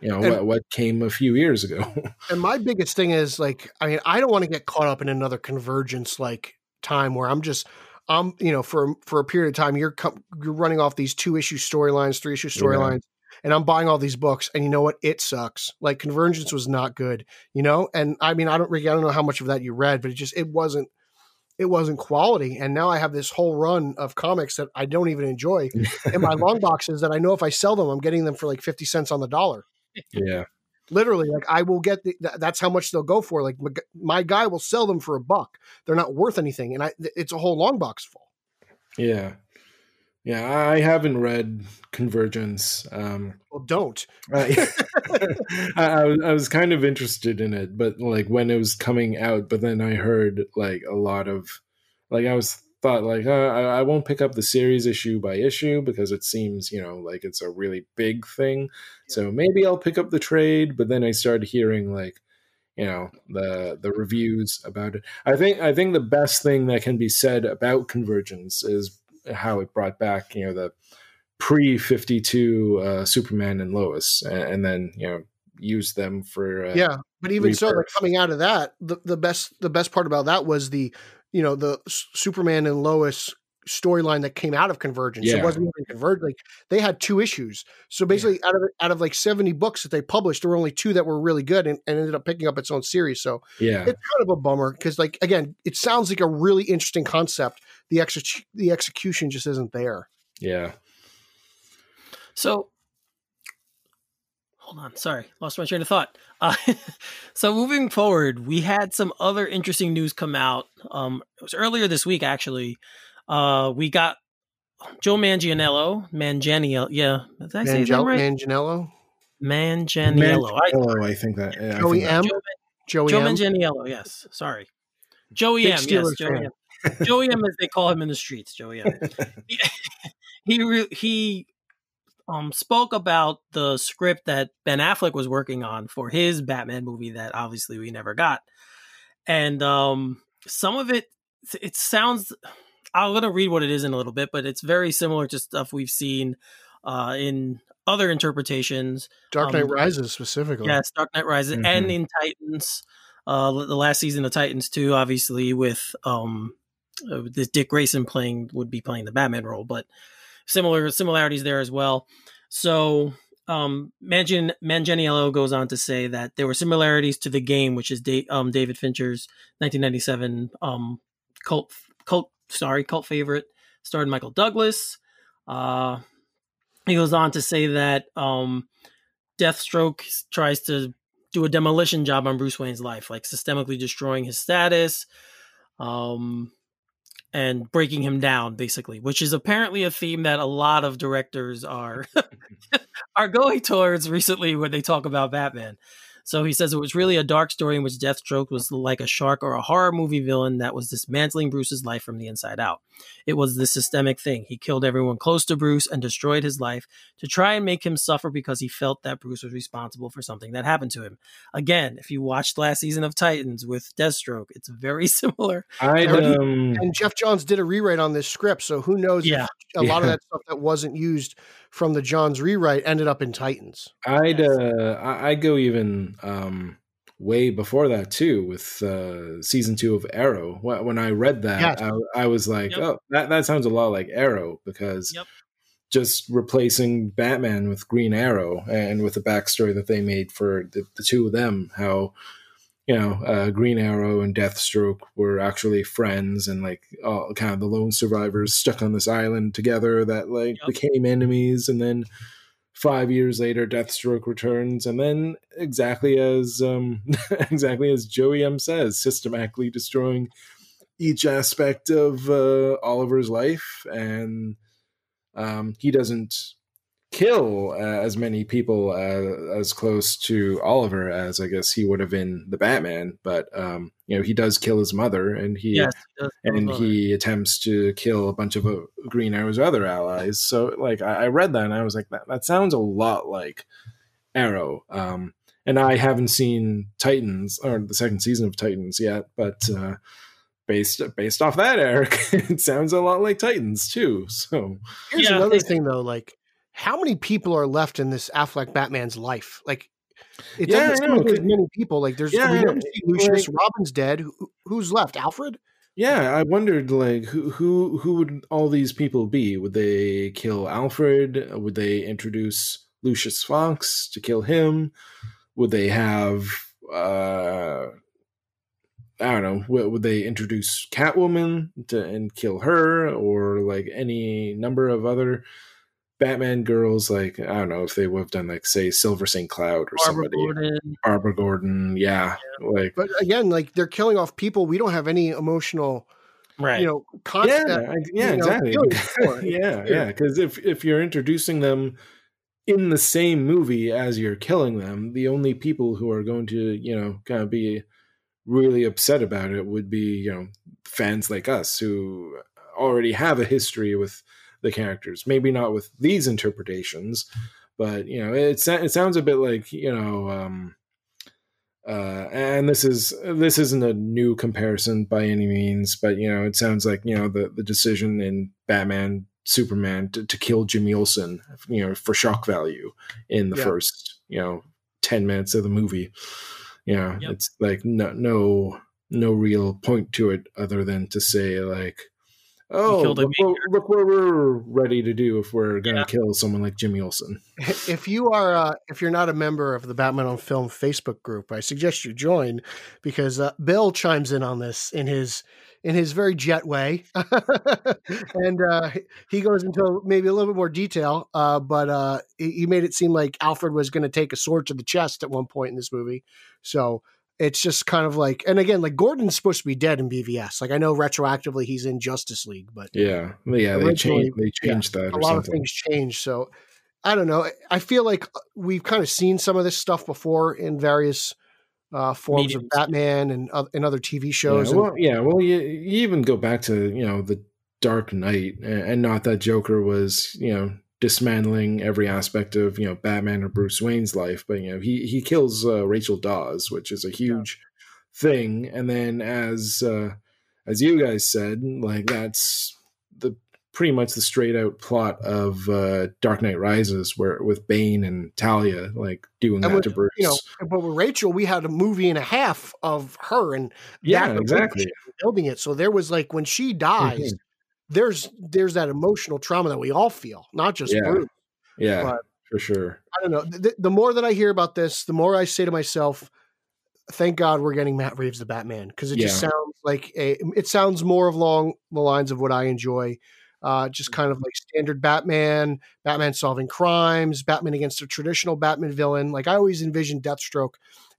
you know and, what, what came a few years ago and my biggest thing is like i mean i don't want to get caught up in another convergence like time where i'm just i'm you know for for a period of time you're com- you're running off these two issue storylines three issue storylines yeah. and i'm buying all these books and you know what it sucks like convergence was not good you know and i mean i don't really i don't know how much of that you read but it just it wasn't it wasn't quality. And now I have this whole run of comics that I don't even enjoy in my long boxes that I know if I sell them, I'm getting them for like 50 cents on the dollar yeah. Literally like i will get the, that's how much they'll go for like my guy will sell them for a buck. They're not worth anything and i it's a whole long box full. Yeah. Yeah i haven't read convergence um well don't. I, I, I was kind of interested in it but like when it was coming out but then i heard like a lot of like i was thought like uh, I, won't pick up the series issue by issue because it seems you know like it's a really big thing. So maybe i'll pick up the trade but then i started hearing like you know the the reviews about it. I think i think the best thing that can be said about convergence is how it brought back you know the pre 52 uh, superman and lois and, and then you know use them for uh, yeah but even rebirth. so like coming out of that the, the best the best part about that was the you know the Superman and Lois storyline that came out of Convergence. Yeah. It wasn't even Convergence. Like they had two issues. So basically, yeah. out of out of like seventy books that they published, there were only two that were really good, and, and ended up picking up its own series. So yeah, it's kind of a bummer because like again, it sounds like a really interesting concept. The ex the execution just isn't there. Yeah. So hold on sorry lost my train of thought uh, so moving forward we had some other interesting news come out um, it was earlier this week actually. Uh, we got joe manganiello manganiello yeah did i say that right? Manganiello? Manganiello. I, I think that yeah, joey m? Joe, joey joe manganiello yes sorry. Joey Big m yes joey m. joey m as they call him in the streets joey m. He he, he um, spoke about the script that Ben Affleck was working on for his Batman movie that obviously we never got. And um, some of it it sounds. I'm gonna read what it is in a little bit, but it's very similar to stuff we've seen uh, in other interpretations. Dark Knight Um, Rises specifically. Yes, Dark Knight Rises, Mhm. and in Titans, uh, the last season of Titans too. Obviously, with um, uh, this Dick Grayson playing would be playing the Batman role, but similar similarities there as well. So, um, Mangan Manganiello goes on to say that there were similarities to the game, which is da- um, David Fincher's 1997 um, cult cult sorry cult favorite, starred Michael Douglas. Uh, he goes on to say that um, Deathstroke tries to do a demolition job on Bruce Wayne's life, like systemically destroying his status, um, and breaking him down, basically, which is apparently a theme that a lot of directors are are going towards recently when they talk about Batman. So he says it was really a dark story in which Deathstroke was like a shark or a horror movie villain that was dismantling Bruce's life from the inside out. It was this systemic thing. He killed everyone close to Bruce and destroyed his life to try and make him suffer because he felt that Bruce was responsible for something that happened to him. Again, if you watched last season of Titans with Deathstroke, it's very similar. I Already- um, And Geoff Johns did a rewrite on this script, so who knows Yeah. if a lot of that stuff that wasn't used from the Johns rewrite ended up in Titans. I'd Yes. uh, I- I'd go even um, way before that too with uh, season two of Arrow. When I read that, Yes. I, I was like, Yep. oh, that that sounds a lot like Arrow because Yep. just replacing Batman with Green Arrow and with the backstory that they made for the, the two of them, how you know uh, Green Arrow and Deathstroke were actually friends and like all kind of the lone survivors stuck on this island together that like Yep. became enemies, and then five years later deathstroke returns and then exactly as um exactly as joey m says systematically destroying each aspect of uh, oliver's life and um he doesn't kill uh, as many people uh, as close to oliver as i guess he would have in the batman but um you know he does kill his mother and he Yes, he does kill his and he attempts to kill a bunch of uh, Green Arrow's other allies. So, like, I, I read that and I was like, that, that sounds a lot like Arrow. Um, and I haven't seen Titans or the second season of Titans yet, but uh, based based off that, Eric, it sounds a lot like Titans too. So, Here's Yeah, another they- thing though, like how many people are left in this Affleck Batman's life? Like it Yeah, doesn't seem like there's many people. Like there's Yeah, we never see like- Lucius, Robin's dead. Who, who's left? Alfred? yeah, I wondered like who who who would all these people be? Would they kill Alfred? Would they introduce Lucius Fox to kill him? Would they have uh I don't know, would, would they introduce Catwoman to and kill her or like any number of other Batman girls like I don't know if they would have done like say Silver St. Cloud or Barbara somebody. Gordon. Barbara Gordon, yeah. Like But again, like they're killing off people. We don't have any emotional, Right. you know, yeah, concept. I- yeah, you know, exactly. feelings for it. yeah, weird. yeah. Because if if you're introducing them in the same movie as you're killing them, the only people who are going to you know kind of be really upset about it would be you know fans like us who already have a history with the characters. Maybe not with these interpretations, but you know it it sounds a bit like you know. um uh, and this is this isn't a new comparison by any means, but you know it sounds like you know the the decision in Batman Superman to, to kill Jimmy Olsen, you know, for shock value in the Yeah. first you know ten minutes of the movie. You know, Yep. it's like no no no real point to it other than to say like. Oh, killed a look what, look what we're ready to do if we're going to Yeah. kill someone like Jimmy Olsen. if you are uh, if you're not a member of the Batman on Film Facebook group, I suggest you join because uh, Bill chimes in on this in his in his very jet way, and uh, he goes into maybe a little bit more detail. Uh, but uh, he he made it seem like Alfred was going to take a sword to the chest at one point in this movie. So it's just kind of like, and again, like Gordon's supposed to be dead in BVS. Like I know retroactively he's in Justice League, but Yeah, yeah, they changed they yeah, changed that a or lot of things change. So I don't know. I feel like uh, we've kind of seen some of this stuff before in various uh, forms Mediums. of Batman and uh, in other TV shows. Yeah, and- well, yeah, well, you, you even go back to you know the Dark Knight, and and not that Joker was you know dismantling every aspect of you know Batman or Bruce Wayne's life, but you know he he kills uh, Rachel Dawes, which is a huge thing, and then as uh, as you guys said, like that's the pretty much the straight out plot of uh, Dark Knight Rises, where with Bane and Talia like doing And that with, to Bruce. you know, but with Rachel, we had a movie and a half of her and yeah, exactly. building it. So there was like when she dies, Mhm. There's there's that emotional trauma that we all feel, not just Yeah. Bruce. Yeah, But- for sure. I don't know. The, the more that I hear about this, the more I say to myself, "Thank God we're getting Matt Reeves the Batman," because it just sounds like a. It sounds more along the lines of what I enjoy. Uh, just kind of like standard Batman, Batman solving crimes, Batman against a traditional Batman villain. Like I always envisioned Deathstroke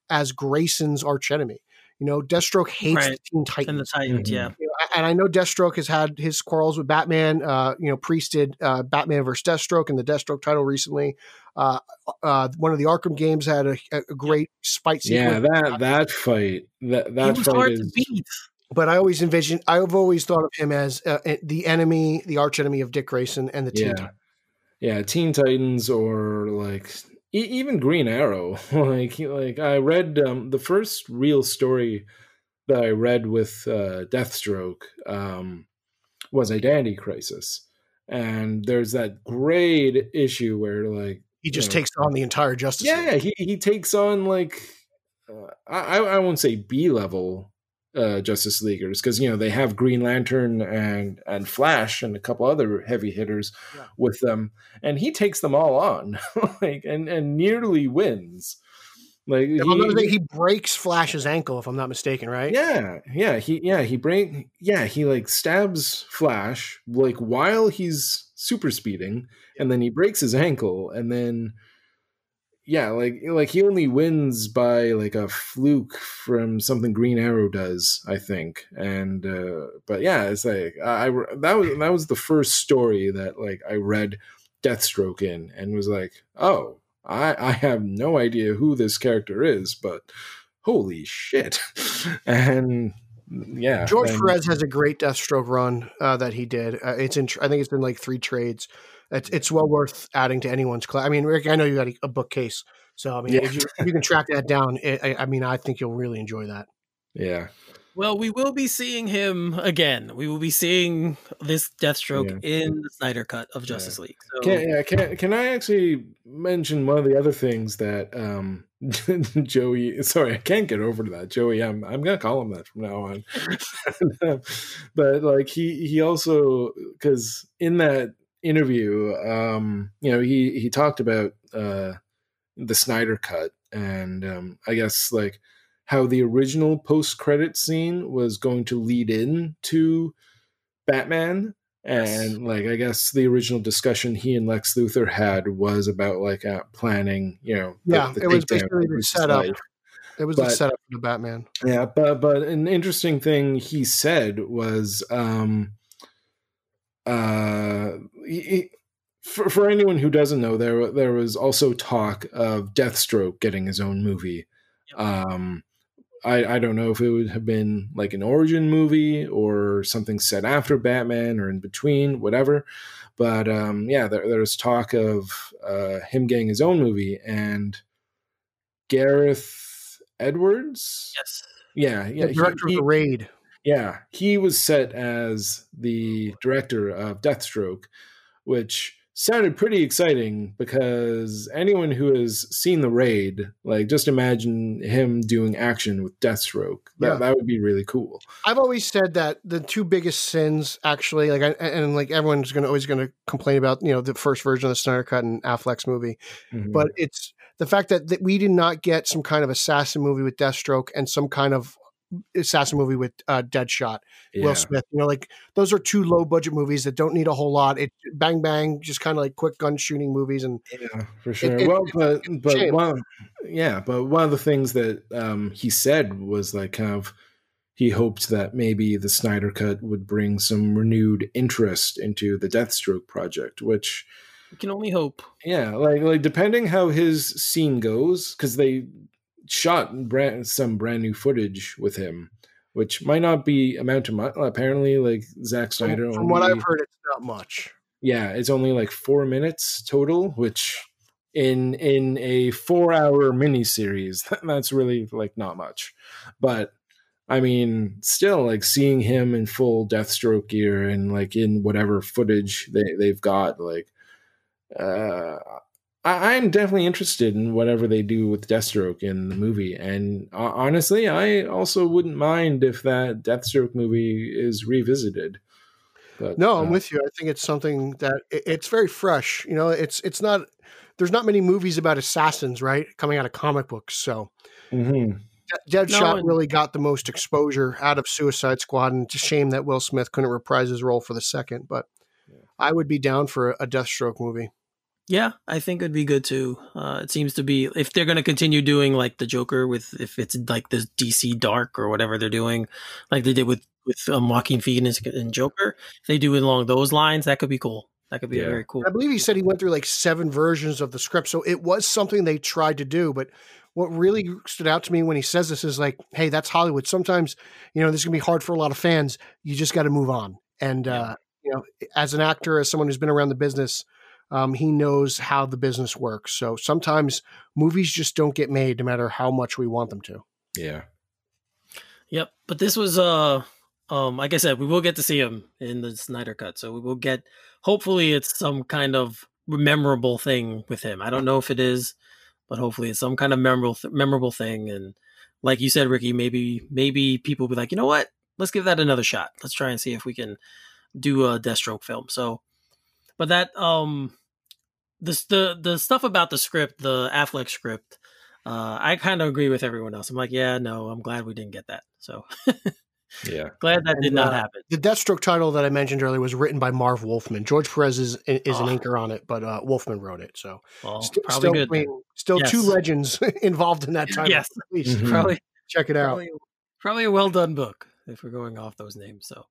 as Grayson's archenemy. You know, Deathstroke hates Right. the Teen And the Titans. Titans, Mhm. yeah. You know, and I know Deathstroke has had his quarrels with Batman. Uh, you know, Priest did uh, Batman versus Deathstroke in the Deathstroke title recently. Uh, uh, one of the Arkham games had a, a great spite Yeah, that that fight that that was fight hard is to beat. But I always envision, I've always thought of him as uh, the enemy, the arch enemy of Dick Grayson and the Teen yeah, Titans. yeah, Teen Titans or like e- even Green Arrow. like like I read um, the first real story that I read with uh, Deathstroke um, was Identity Crisis, and there's that great issue where like He just you know, takes on the entire Justice League. yeah, he he takes on like uh, I I won't say B level uh, Justice Leaguers because you know they have Green Lantern and and Flash and a couple other heavy hitters Yeah. with them, and he takes them all on like and and nearly wins. Like If I'm not he- he breaks Flash's ankle, if I'm not mistaken, right? yeah, yeah, he yeah he break yeah he like stabs Flash like while he's super speeding, and then he breaks his ankle, and then yeah, like like he only wins by like a fluke from something Green Arrow does, I think, and uh but yeah, it's like I, I that was that was the first story that like I read Deathstroke in and was like, oh, I I have no idea who this character is, but holy shit and yeah George and- Perez has a great Deathstroke run uh, that he did. Uh, it's in, I think it's been like three trades. It's, it's well worth adding to anyone's class. I mean, Rick, I know you got a, a bookcase, so I mean, Yeah. if, you, if you can track that down, it, I, I mean, I think you'll really enjoy that. yeah Well, we will be seeing him again. We will be seeing this Deathstroke in the Snyder cut of Justice League. So Can, yeah, can, can I actually mention one of the other things that um, Joey? Sorry, I can't get over to that. Joey, I'm I'm gonna call him that from now on. but like he he also because in that interview, um, you know, he he talked about uh, the Snyder cut and um, I guess like how the original post credit scene was going to lead in to Batman and like i guess the original discussion he and lex luthor had was about like uh, planning you know Yeah, the it was basically the setup. life. It was the setup for the Batman. yeah but but an interesting thing he said was um uh he, for, for anyone who doesn't know there there was also talk of deathstroke getting his own movie um I, I don't know if it would have been like an origin movie or something set after Batman or in between, whatever. But um, yeah, there, there's talk of uh, him getting his own movie and Gareth Edwards. yes, Yeah, yeah, the director he- of the raid. yeah, he was set as the director of Deathstroke, which sounded pretty exciting because anyone who has seen the raid, like just imagine him doing action with Deathstroke. That, Yeah. that would be really cool. I've always said that the two biggest sins, actually, like, I, and like everyone's going to always going to complain about, you know, the first version of the Snyder Cut and Affleck's movie, Mhm. but it's the fact that, that we did not get some kind of assassin movie with Deathstroke and some kind of assassin movie with uh, Deadshot, yeah. Will Smith. You know, like those are two low budget movies that don't need a whole lot. It bang bang, just kind of like quick gun shooting movies, and Yeah, for sure. it- well, but but shame. one, yeah, but one of the things that um, he said was like kind of he hoped that maybe the Snyder cut would bring some renewed interest into the Deathstroke project, which we can only hope. yeah, like like depending how his scene goes, because they shot brand, some brand new footage with him, which might not be amount to much. Apparently, like Zack from, Snyder, from what only- I've heard, it's not much. yeah it's only like four minutes total which in in a four hour miniseries that's really like not much but I mean, still like seeing him in full Deathstroke gear and like in whatever footage they they've got, like, uh, I, am definitely interested in whatever they do with Deathstroke in the movie. And uh, honestly, I also wouldn't mind if that Deathstroke movie is revisited. But, no, I'm uh, with you. I think it's something that it, it's very fresh. You know, it's it's not. There's not many movies about assassins, right, coming out of comic books. So. Mm-hmm Deadshot no, really got the most exposure out of Suicide Squad, and it's a shame that Will Smith couldn't reprise his role for the second. But yeah. I would be down for a Deathstroke movie. Yeah, I think it'd be good too. Uh, it seems to be if they're going to continue doing like the Joker with if it's like this DC Dark or whatever they're doing, like they did with with um, Joaquin Phoenix and Joker, if they do it along those lines, that could be cool. That could be yeah. very cool. I believe he said he went through like seven versions of the script, so it was something they tried to do, but what really stood out to me when he says this is like, hey, that's Hollywood. Sometimes, you know, this can be hard for a lot of fans. You just got to move on. And, yeah. uh, you know, as an actor, as someone who's been around the business, um, he knows how the business works. So sometimes movies just don't get made no matter how much we want them to. Yeah. Yep. But this was, uh, um, like I said, we will get to see him in the Snyder Cut. So we will get, hopefully, it's some kind of memorable thing with him. I don't know if it is but hopefully it's some kind of memorable th- memorable thing. And like you said, Ricky, maybe maybe people will be like, you know what, let's give that another shot. Let's try and see if we can do a Deathstroke film. So, but that um, this the the stuff about the script, the Affleck script. Uh, I kind of agree with everyone else. I'm like, yeah, no, I'm glad we didn't get that. So Yeah. Glad that and, did not uh, happen. The Deathstroke title that I mentioned earlier was written by Marv Wolfman. George Perez is, is oh. an anchor on it, but uh, Wolfman wrote it. So well, st- probably still, good. I mean, still yes. two legends involved in that title. Yes. Mm-hmm. Probably. Check it probably, out. Probably a well done book if we're going off those names. So.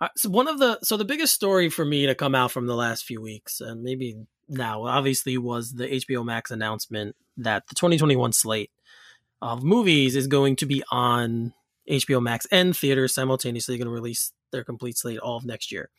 Uh, so one of the so the biggest story for me to come out from the last few weeks and maybe now obviously was the HBO Max announcement that the 2021 slate of movies is going to be on HBO Max and theaters simultaneously going to release their complete slate all of next year.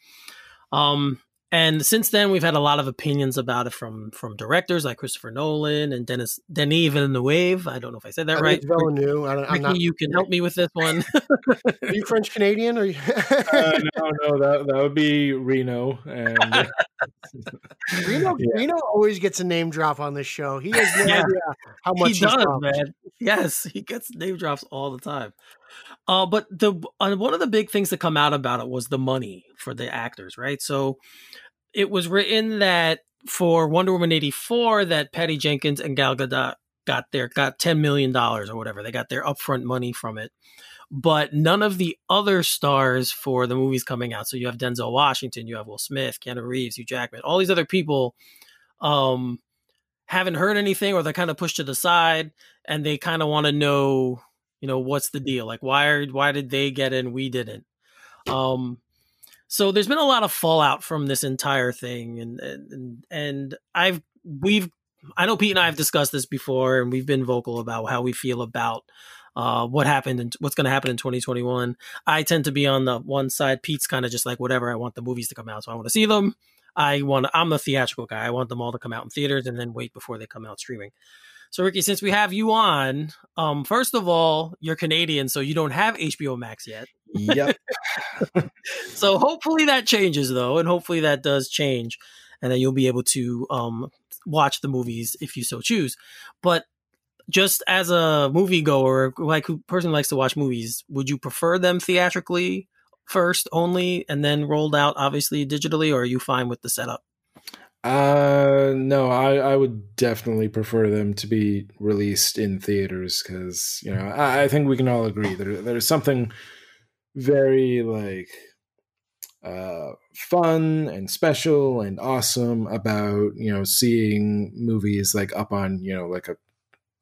Um, and since then, we've had a lot of opinions about it from from directors like Christopher Nolan and Dennis Denis Villeneuve. I don't know if I said that I right. Villeneuve. I Ricky, not... you can help me with this one. are you French Canadian? Or you... uh, no, no, that that would be Reno. And Reno, yeah. Reno always gets a name drop on this show. He has no yeah. idea how much he does, man. Yes, he gets name drops all the time. Uh, but the uh, one of the big things that come out about it was the money for the actors, right? So it was written that for Wonder Woman eighty four that Patty Jenkins and Gal Gadot got their got ten million dollars or whatever. They got their upfront money from it, but none of the other stars for the movies coming out. So you have Denzel Washington, you have Will Smith, Keanu Reeves, Hugh Jackman, all these other people. Um, haven't heard anything or they're kind of pushed to the side and they kind of want to know you know what's the deal? Like why are why did they get in we didn't? Um so there's been a lot of fallout from this entire thing and and and i've we've i know pete and i have discussed this before and we've been vocal about how we feel about uh, what happened and what's going to happen in 2021 i tend to be on the one side. Pete's kind of just like whatever i want the movies to come out so i want to see them. I want i'm the theatrical guy. I want them all to come out in theaters and then wait before they come out streaming so, Ricky, since we have you on, um, first of all, you're Canadian, so you don't have HBO Max yet. Yep. so hopefully that changes, though, and hopefully that does change, and then you'll be able to um, watch the movies if you so choose. But just as a moviegoer, like who person likes to watch movies, would you prefer them theatrically first only, and then rolled out obviously digitally, or are you fine with the setup? Uh, no, I, I would definitely prefer them to be released in theaters because you know I, I think we can all agree that there's something very like uh fun and special and awesome about you know seeing movies like up on you know like a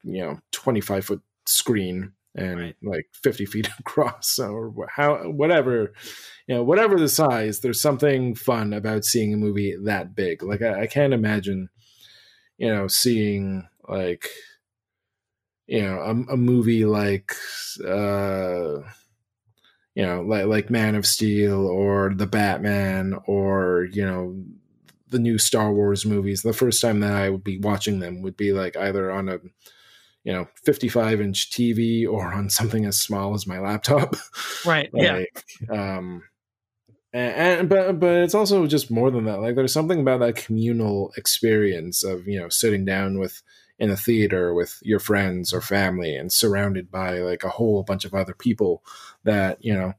you know 25 foot screen and right. like 50 feet across or how whatever you know whatever the size there's something fun about seeing a movie that big like i, I can't imagine you know seeing like you know a, a movie like uh you know like like man of steel or the batman or you know the new star wars movies the first time that i would be watching them would be like either on a you know 55 inch TV or on something as small as my laptop. Right. like, yeah. Um, and, and but but it's also just more than that. Like there's something about that communal experience of you know sitting down with in a theater with your friends or family and surrounded by like a whole bunch of other people that you know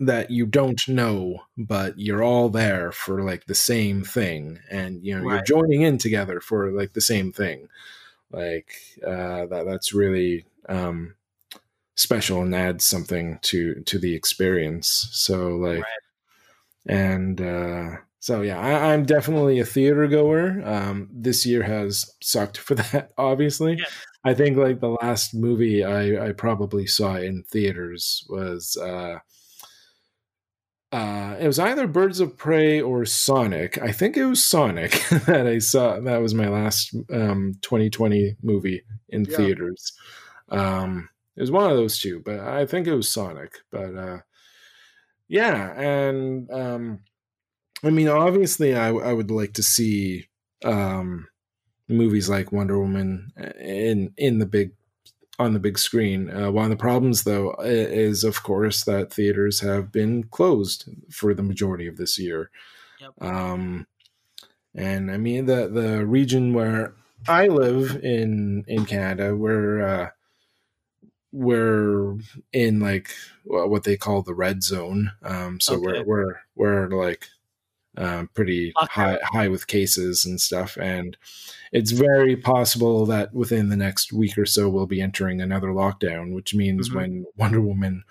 that you don't know but you're all there for like the same thing and you know Right. you're joining in together for like the same thing like uh that that's really um special and adds something to to the experience so like Right. and uh so yeah I, i'm definitely a theater goer um this year has sucked for that obviously Yeah. i think like the last movie i i probably saw in theaters was uh uh, it was either Birds of Prey or Sonic. I think it was Sonic that I saw. That was my last um, 2020 movie in Yeah. theaters. Um, it was one of those two, but I think it was Sonic. But uh, yeah, and um, I mean, obviously, I, I would like to see um, movies like Wonder Woman in in the big on the big screen. Uh, one of the problems, though, is of course that theaters have been closed for the majority of this year. Yep. Um, and I mean the the region where I live in in Canada, we're uh, we're in like what they call the red zone. Um, so Okay. we're we're we're like um, pretty high high with cases and stuff, and it's very possible that within the next week or so we'll be entering another lockdown, which means Mhm. when Wonder Woman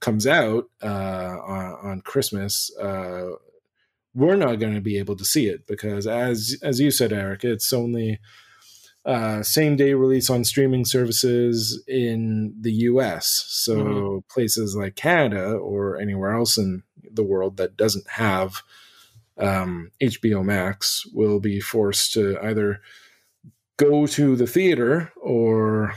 comes out uh, on, on Christmas, uh, we're not going to be able to see it because, as as you said, Eric, it's only uh, same day release on streaming services in the U.S. So Mhm. places like Canada or anywhere else in the world that doesn't have um, HBO Max will be forced to either go to the theater or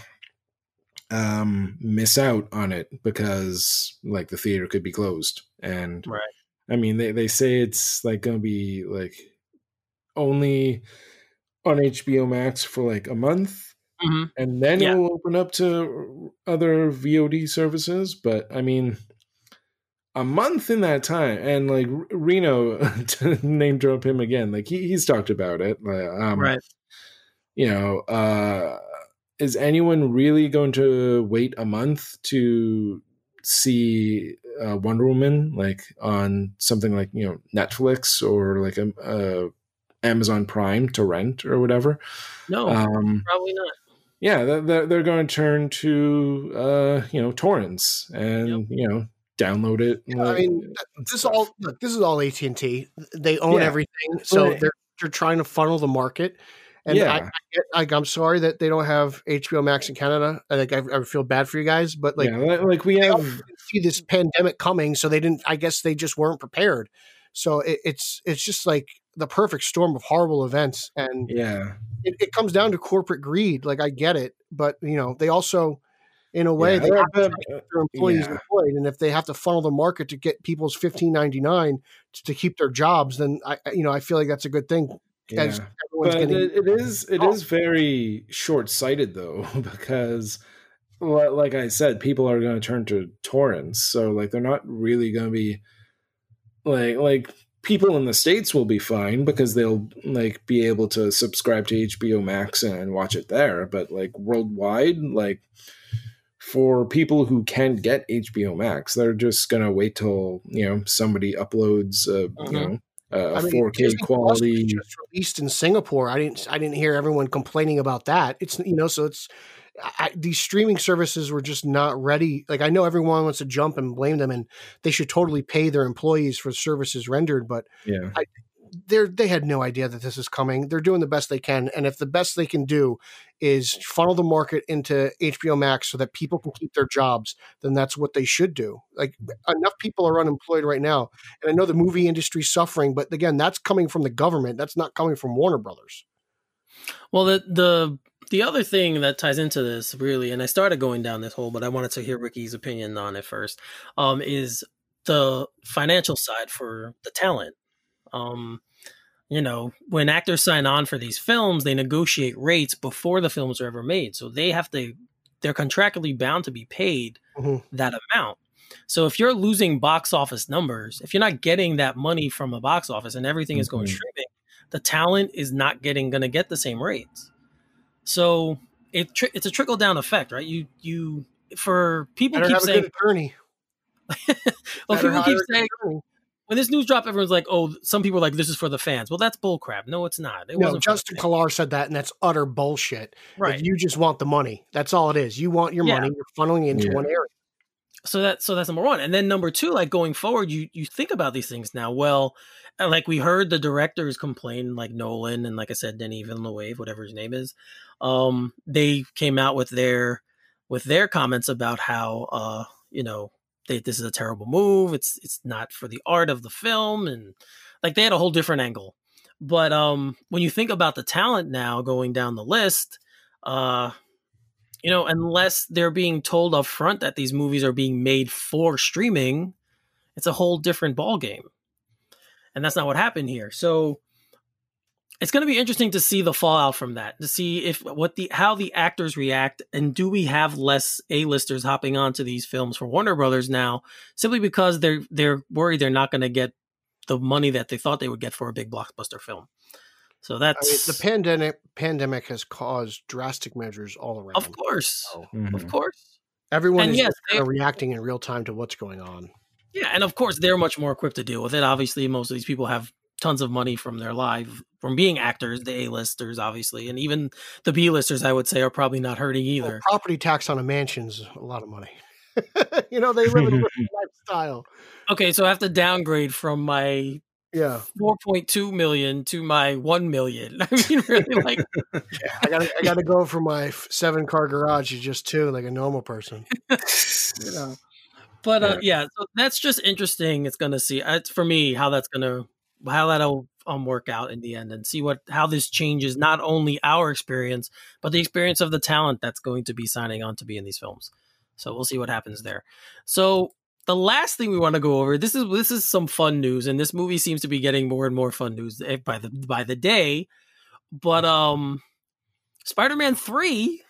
um, miss out on it because like the theater could be closed. And Right. I mean, they, they say it's like going to be like only on HBO Max for like a month hmm and then Yeah. it will open up to other VOD services. But I mean, a month in that time, and like Reno, to name drop him again, like he, he's talked about it. Um, Right. You know, uh, is anyone really going to wait a month to see uh, Wonder Woman like on something like you know Netflix or like a, a Amazon Prime to rent or whatever? No, Um, probably not. yeah, they're- they're, they're going to turn to uh, you know torrents and you know download it. Yeah, I mean, This all look. This is all AT and T. They own Yeah. everything, so Right. they're they're trying to funnel the market. And I, I Yeah. get, like, I'm sorry that they don't have HBO Max in Canada. I think I, I feel bad for you guys, but like yeah, like, like we have see this pandemic coming, so they didn't. I guess they just weren't prepared. So it, it's it's just like the perfect storm of horrible events, and yeah it, it comes down to corporate greed. Like I get it, but you know they also, in a way, yeah, they have to their employees yeah. employed, and if they have to funnel the market to get people's fifteen ninety nine to keep their jobs, then I you know I feel like that's a good thing. Yeah. But getting, it, it is it is very short sighted though because like I said, people are going to turn to torrents, so like they're not really going to be like like people in the states will be fine because they'll like be able to subscribe to HBO Max and watch it there, but like worldwide, like for people who can't get HBO Max, they're just gonna wait till you know somebody uploads, uh, you Mhm. know, a I mean, 4K Disney quality. just released in Singapore. I didn't I didn't hear everyone complaining about that. It's you know so it's I, these streaming services were just not ready. Like I know everyone wants to jump and blame them, and they should totally pay their employees for services rendered, but Yeah, they're they had no idea that this is coming. They're doing the best they can, and if the best they can do is funnel the market into HBO Max so that people can keep their jobs, then that's what they should do. Like enough people are unemployed right now, and I know the movie industry's suffering, but again, that's coming from the government. That's not coming from Warner Brothers. Well, the the the other thing that ties into this really, and I started going down this hole, but I wanted to hear Ricky's opinion on it first. Um, is the financial side for the talent. Um, you know, when actors sign on for these films, they negotiate rates before the films are ever made. So they have to, they're contractually bound to be paid Mhm. that amount. So if you're losing box office numbers, if you're not getting that money from a box office and everything is going Mhm. streaming, the talent is not getting going to get the same rates. So it tri- it's a trickle down effect, right? You you for people keep saying, attorney. well, Better people keep saying attorney. When this news dropped, everyone's like, "Oh, some people are like this is for the fans." Well, that's bullcrap. No, it's not. It No, wasn't Justin fans. Millar said that, and that's utter bullshit. Like, right. you just want the money. That's all it is. You want your Yeah. money. You're funneling into Yeah. one area. so that so that's number one and then number two like going forward you you think about these things now well like we heard the directors complain like nolan and like i said denny villeneuve whatever his name is um they came out with their with their comments about how uh you know they, this is a terrible move it's it's not for the art of the film and like they had a whole different angle but um when you think about the talent now going down the list uh you know, unless they're being told up front that these movies are being made for streaming, it's a whole different ballgame. And that's not what happened here. So it's going to be interesting to see the fallout from that, to see if what the how the actors react, and do we have less A-listers hopping onto these films for Warner Brothers now, simply because they're they're worried they're not going to get the money that they thought they would get for a big blockbuster film. So I that's mean, the pandemic pandemic has caused drastic measures all around. of course, So Mhm. of course. everyone And is yes, they- reacting in real time to what's going on. Yeah, and of course they're much more equipped to deal with it. Obviously, most of these people have tons of money from their live from being actors, the A-listers, obviously, and even the B-listers, I would say, are probably not hurting Well, either. property tax on a mansion's a lot of money. you know, they live in a lifestyle. Okay, so I have to downgrade from my Yeah, 4.2 million to my 1 million. I mean, really, like, I got I got to go from my seven car garage to just two, like a normal person. you know. But uh, yeah, so that's just interesting. It's gonna see. It's for me how that's gonna how that'll um work out in the end, and see what how this changes not only our experience but the experience of the talent that's going to be signing on to be in these films. So we'll see what happens there. So the last thing we want to go over this is this is some fun news, and this movie seems to be getting more and more fun news eh, by the by the day. But um, Spider-Man three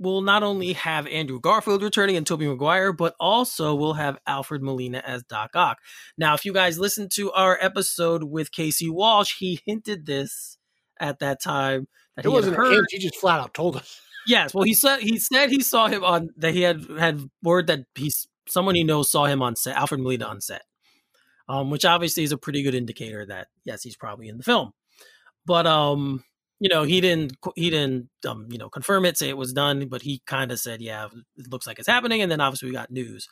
will not only have Andrew Garfield returning and Tobey Maguire, but also will have Alfred Molina as Doc Ock. Now, if you guys listened to our episode with Casey Walsh, he hinted this at that time that It he wasn't a heard. he just flat out told us. Yes, well, he said he said he saw him on that he had had word that he's someone he knows saw him on set, Alfred Molina on set, um, which obviously is a pretty good indicator that yes, he's probably in the film. But um, you know, he didn't he didn't um, you know confirm it, say it was done, but he kind of said, yeah, it looks like it's happening, and then obviously we got news.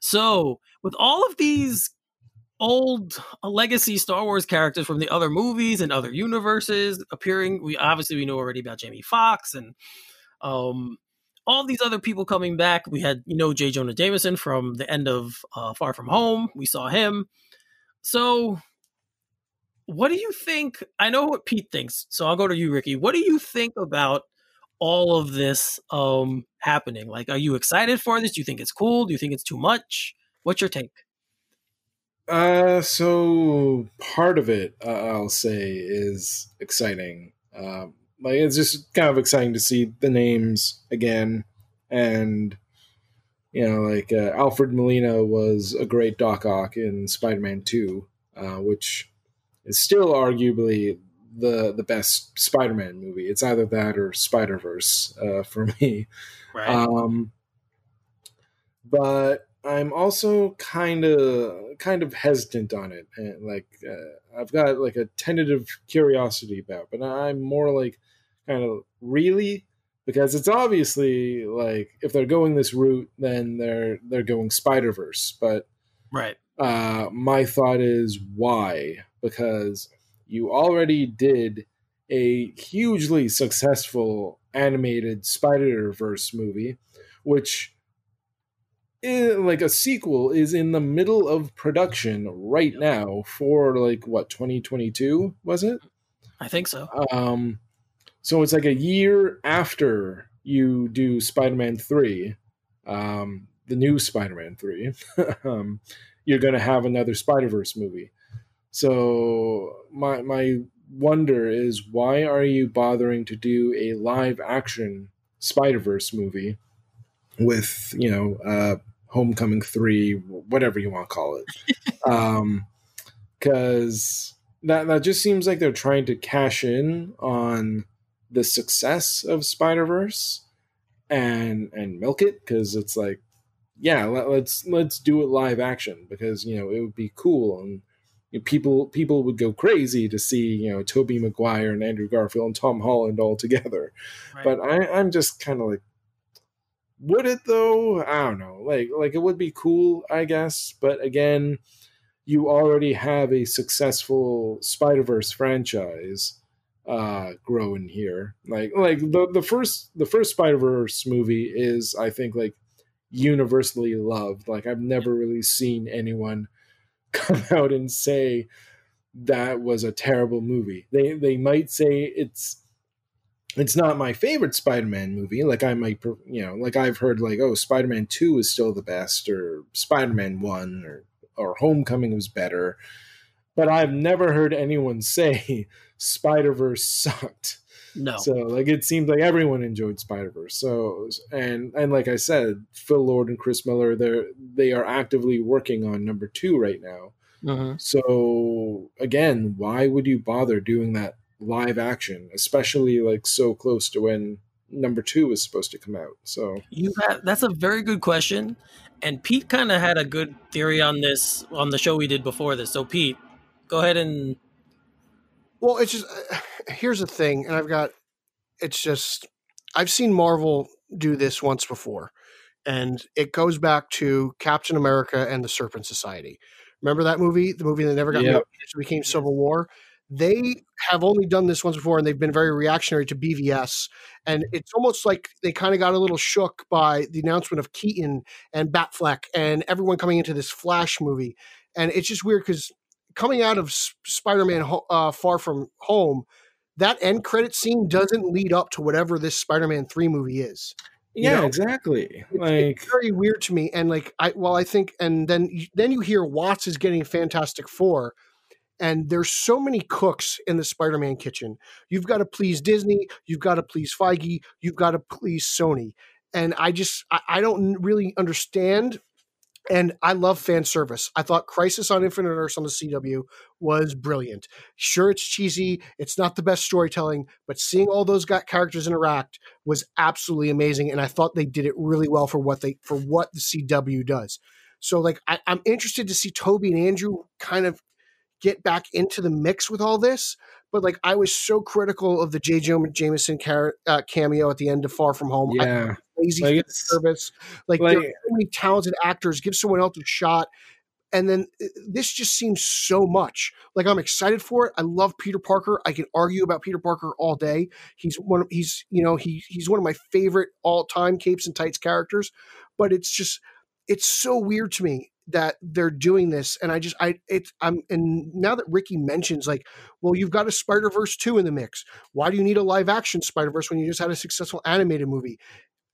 So with all of these old uh, legacy Star Wars characters from the other movies and other universes appearing, we obviously we know already about Jamie Foxx and um all these other people coming back. We had, you know, J. Jonah Jameson from the end of uh, Far From Home. We saw him. So, what do you think? I know what Pete thinks, so I'll go to you, Ricky. What do you think about all of this um, happening? Like, are you excited for this? Do you think it's cool? Do you think it's too much? What's your take? Uh, so part of it, uh, I'll say, is exciting. Um, like it's just kind of exciting to see the names again, and you know, like uh, Alfred Molina was a great Doc Ock in Spider-Man Two, uh, which is still arguably the the best Spider-Man movie. It's either that or Spider Verse uh, for me. Right. Um, but I'm also kind of kind of hesitant on it, and like uh, I've got like a tentative curiosity about, but I'm more like kind of really because it's obviously like if they're going this route, then they're they're going Spider Verse, but right. uh, my thought is why? Because you already did a hugely successful animated Spider Verse movie, which, is, like a sequel, is in the middle of production right now for like what 2022 was it? I think so. Um, so it's like a year after you do Spider-Man three, um, the new Spider-Man three. um, you're going to have another Spider Verse movie. So my my wonder is why are you bothering to do a live action Spider Verse movie with you know uh, Homecoming three, whatever you want to call it, because um, that that just seems like they're trying to cash in on the success of Spider Verse and and milk it because it's like yeah let, let's let's do it live action because you know it would be cool and you know, people people would go crazy to see you know Tobey Maguire and Andrew Garfield and Tom Holland all together. Right. But I, I'm just kind of like, would it though? I don't know. Like like it would be cool, I guess. But again, you already have a successful Spider Verse franchise uh growing here. Like like the the first the first Spider Verse movie is I think like universally loved. Like I've never really seen anyone come out and say that was a terrible movie. They they might say it's it's not my favorite Spider-Man movie. Like I might, you know, like I've heard like, oh, Spider-Man Two is still the best, or Spider-Man One, or or Homecoming was better. But I've never heard anyone say Spider Verse sucked. No. So like it seems like everyone enjoyed Spider Verse. So and and like I said, Phil Lord and Chris Miller, they're they are actively working on number two right now. Mm-hmm. So again, why would you bother doing that live action, especially like so close to when number two is supposed to come out? So you have, that's a very good question, and Pete kind of had a good theory on this on the show we did before this. So Pete, go ahead and. Well, it's just uh, here's the thing, and I've got it's just I've seen Marvel do this once before, and it goes back to Captain America and the Serpent Society. Remember that movie? The movie that never got yep. made, became Civil War. They have only done this once before, and they've been very reactionary to BVS. And it's almost like they kind of got a little shook by the announcement of Keaton and Batfleck and everyone coming into this Flash movie. And it's just weird because coming out of Spider-Man uh, Far From Home, that end credit scene doesn't lead up to whatever this Spider-Man three movie is. Yeah, know? exactly. It's, like it's very weird to me. And like I, well, I think, and then then you hear Watts is getting Fantastic Four, and there's so many cooks in the Spider-Man kitchen. You've got to please Disney, you've got to please Feige, you've got to please Sony, and I just I, I don't really understand and I love fan service. I thought Crisis on Infinite Earths on the CW was brilliant. Sure, it's cheesy. It's not the best storytelling, but seeing all those got characters interact was absolutely amazing. And I thought they did it really well for what they for what the CW does. So, like, I, am interested to see Tobey and Andrew kind of get back into the mix with all this. But like, I was so critical of the J. Jonah Jameson car- uh, cameo at the end of Far From Home. Yeah, lazy like service. Like, like there are so many talented actors. Give someone else a shot. And then uh, this just seems so much like I'm excited for it. I love Peter Parker. I can argue about Peter Parker all day. He's one. Of, he's you know he he's one of my favorite all time capes and tights characters. But it's just it's so weird to me that they're doing this and i just i it's i'm and now that ricky mentions like well you've got a spider verse 2 in the mix. Why do you need a live action spider verse when you just had a successful animated movie?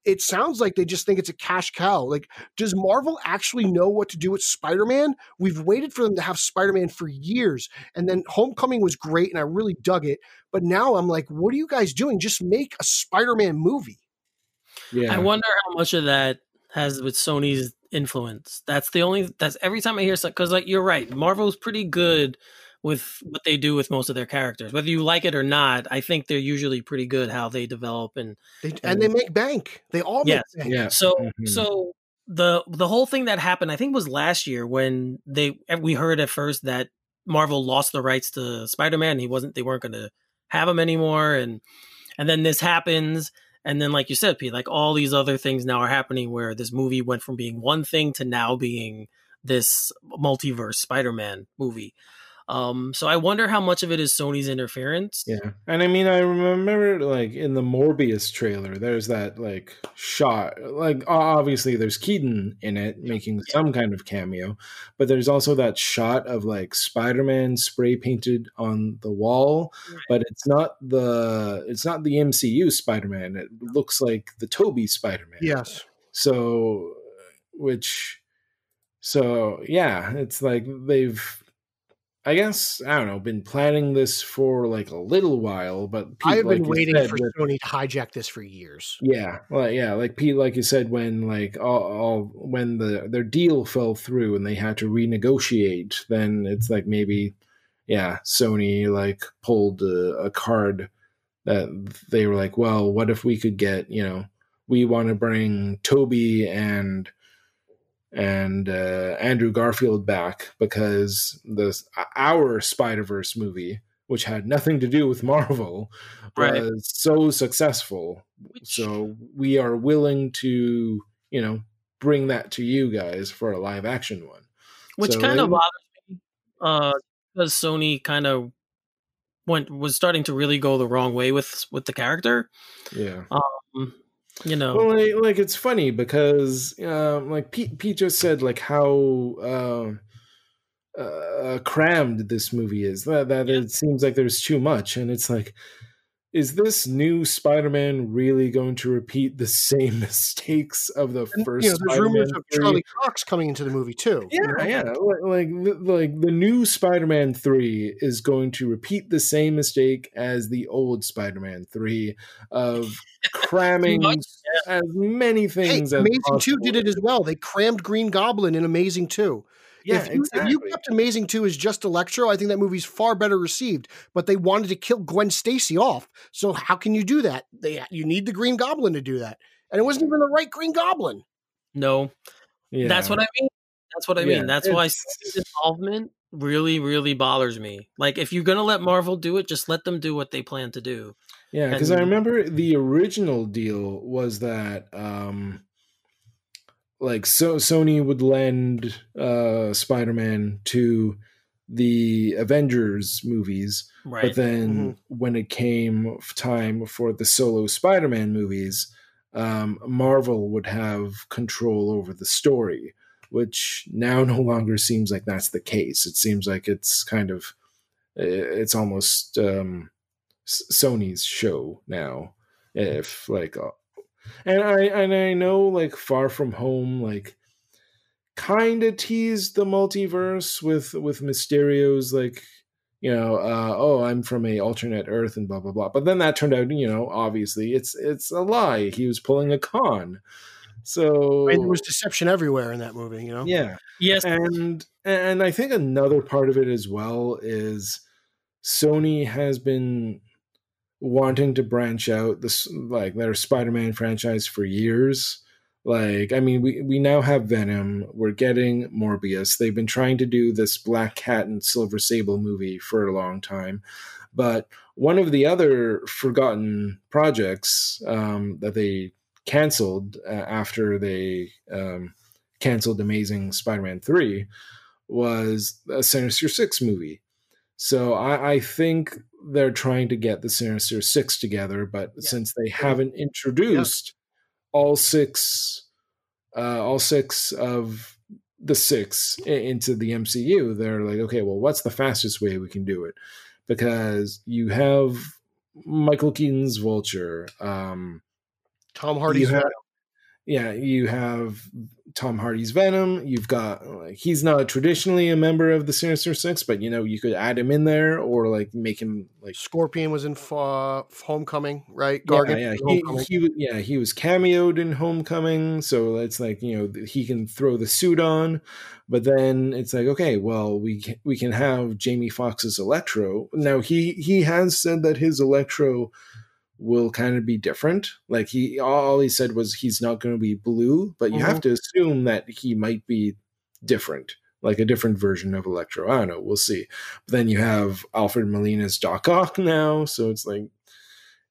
It sounds like they just think it's a cash cow. Like does marvel actually know what to do with spider-man? We've waited for them to have spider-man for years and then homecoming was great and i really dug it but now i'm like what are you guys doing? Just make a spider-man movie. Yeah. I wonder how much of that has with sony's influence. That's the only. That's every time I hear something because like you're right, Marvel's pretty good with what they do with most of their characters, whether you like it or not. I think they're usually pretty good how they develop and they, and, and, they make bank. They all yes, make bank. Yeah. So mm-hmm. so the the whole thing that happened, I think, was last year when they we heard at first that Marvel lost the rights to Spider Man. He wasn't. They weren't going to have him anymore, and and then this happens and then, like you said, Pete, like all these other things now are happening where this movie went from being one thing to now being this multiverse Spider Man movie. Um, so I wonder how much of it is Sony's interference. Yeah, and I mean, I remember like in the Morbius trailer, there's that like shot. Like obviously, there's Keaton in it making yeah. some kind of cameo, but there's also that shot of like Spider-Man spray painted on the wall, right. but it's not the it's not the MCU Spider-Man. It looks like the Tobey Spider-Man. Yes. So, which, so yeah, it's like they've I guess I don't know, been planning this for like a little while, but I have been you waiting said, for Sony to hijack this for years. Yeah, well, yeah, like Pete, like you said, when like all, all when the their deal fell through and they had to renegotiate, then it's like maybe, yeah, Sony like pulled a, a card that they were like, well, what if we could get, you know, we want to bring Tobey and and uh, Andrew Garfield back because the our Spider Verse movie, which had nothing to do with Marvel, Right. was so successful. So we are willing to, you know, bring that to you guys for a live action one. which So kind of bothers me uh because sony kind of went was starting to really go the wrong way with with the character Yeah. um you know Well, like, like it's funny because, um, like Pete, Pete just said, like how uh, uh, crammed this movie is. That that Yeah. it seems like there's too much, and it's like, is this new Spider-Man really going to repeat the same mistakes of the And, first? you know, there's Spider-Man rumors of 3? Charlie Cox coming into the movie too. you Yeah, know? yeah. Like, like, the- new Spider-Man three is going to repeat the same mistake as the old Spider-Man three of cramming as many Hey, things as Amazing Two did it as well. They crammed Green Goblin in Amazing Two. Yeah, if, you, if you kept Amazing Two as just Electro, I think that movie's far better received. But they wanted to kill Gwen Stacy off. So how can you do that? They you need the Green Goblin to do that, and it wasn't even the right Green Goblin. no yeah. that's what i mean that's what i Yeah, mean that's why Sony's involvement really really bothers me like if you're gonna let marvel do it just let them do what they plan to do Yeah, because I remember the original deal was that um like so Sony would lend uh Spider-Man to the Avengers movies, right but then when it came time for the solo Spider-Man movies, um Marvel would have control over the story, which now no longer seems like that's the case. It seems like it's kind of it's almost um Sony's show now. If like, uh, and I and I know like Far From Home like kind of teased the multiverse with with Mysterio's like you know uh oh I'm from a alternate Earth and blah blah blah. But then that turned out you know obviously it's it's a lie. He was pulling a con. So I mean, there was deception everywhere in that movie. You know. yeah yes and and I think another part of it as well is Sony has been wanting to branch out this like their Spider-Man franchise for years. Like, I mean, we we now have Venom. We're getting Morbius. They've been trying to do this Black Cat and Silver Sable movie for a long time, but one of the other forgotten projects um, that they canceled uh, after they um, canceled Amazing Spider-Man three was a Sinister Six movie. So I, I think they're trying to get the Sinister Six together, but Yeah. since they haven't introduced all six, uh, all six of the six into the MCU, they're like, okay, well, what's the fastest way we can do it? Because you have Michael Keaton's Vulture, um, Tom Hardy's you have, yeah, you have Tom Hardy's Venom. You've got like he's not traditionally a member of the Sinister Six, but you know you could add him in there or like make him like Scorpion was in uh, Homecoming, right? yeah, Gargan yeah, he, Homecoming. he was- yeah he was cameoed in Homecoming, so it's like you know he can throw the suit on, but then it's like okay, well we can, we can have Jamie Foxx's Electro. Now he he has said that his Electro will kind of be different. Like he all he said was he's not going to be blue, but you have mm-hmm. to assume that he might be different, like a different version of Electro. I don't know, we'll see. But then you have Alfred Molina's Doc Ock now, so it's like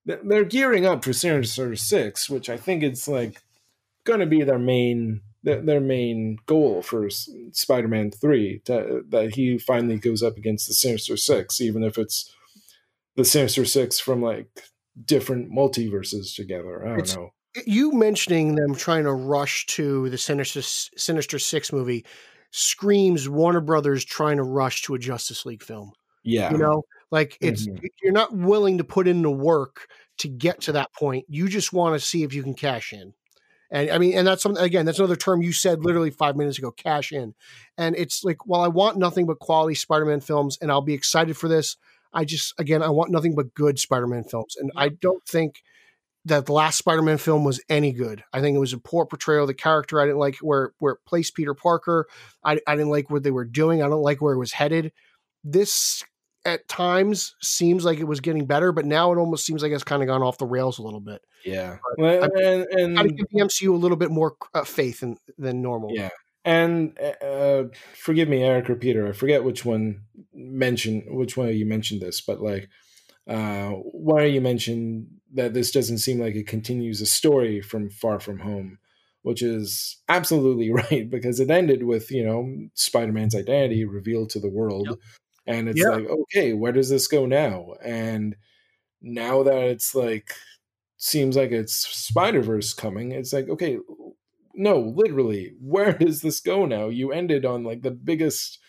they're gearing up for Sinister Six, which I think it's like going to be their main their, their main goal for Spider-Man Three. To, that he finally goes up against the Sinister Six, even if it's the Sinister Six from like different multiverses together. I don't It's- know. you mentioning them trying to rush to the Sinister Sinister Six movie screams Warner Brothers trying to rush to a Justice League film. Yeah, You know, like it's Mhm. you're not willing to put in the work to get to that point. You just want to see if you can cash in. And I mean, and that's something again, that's another term you said literally five minutes ago, cash in. And it's like, while I want nothing but quality Spider-Man films, and I'll be excited for this, I just again I want nothing but good Spider-Man films. And I don't think that the last Spider-Man film was any good. I think it was a poor portrayal of the character. I didn't like where where it placed Peter Parker. I, I didn't like what they were doing. I don't like where it was headed. This at times seems like it was getting better, but now it almost seems like it's kind of gone off the rails a little bit. Yeah, But and, and, and Got to give the MCU a little bit more uh, faith in, than normal. Yeah. And uh, forgive me, Eric or Peter, I forget which one mentioned which one of you mentioned this, but like uh, one of you mentioned that this doesn't seem like it continues a story from Far From Home, which is absolutely right because it ended with you know Spider-Man's identity revealed to the world, Yep. and it's Yeah. like okay, where does this go now? And now that it's like seems like it's Spider Verse coming, it's like okay, no, literally, where does this go now? You ended on like the biggest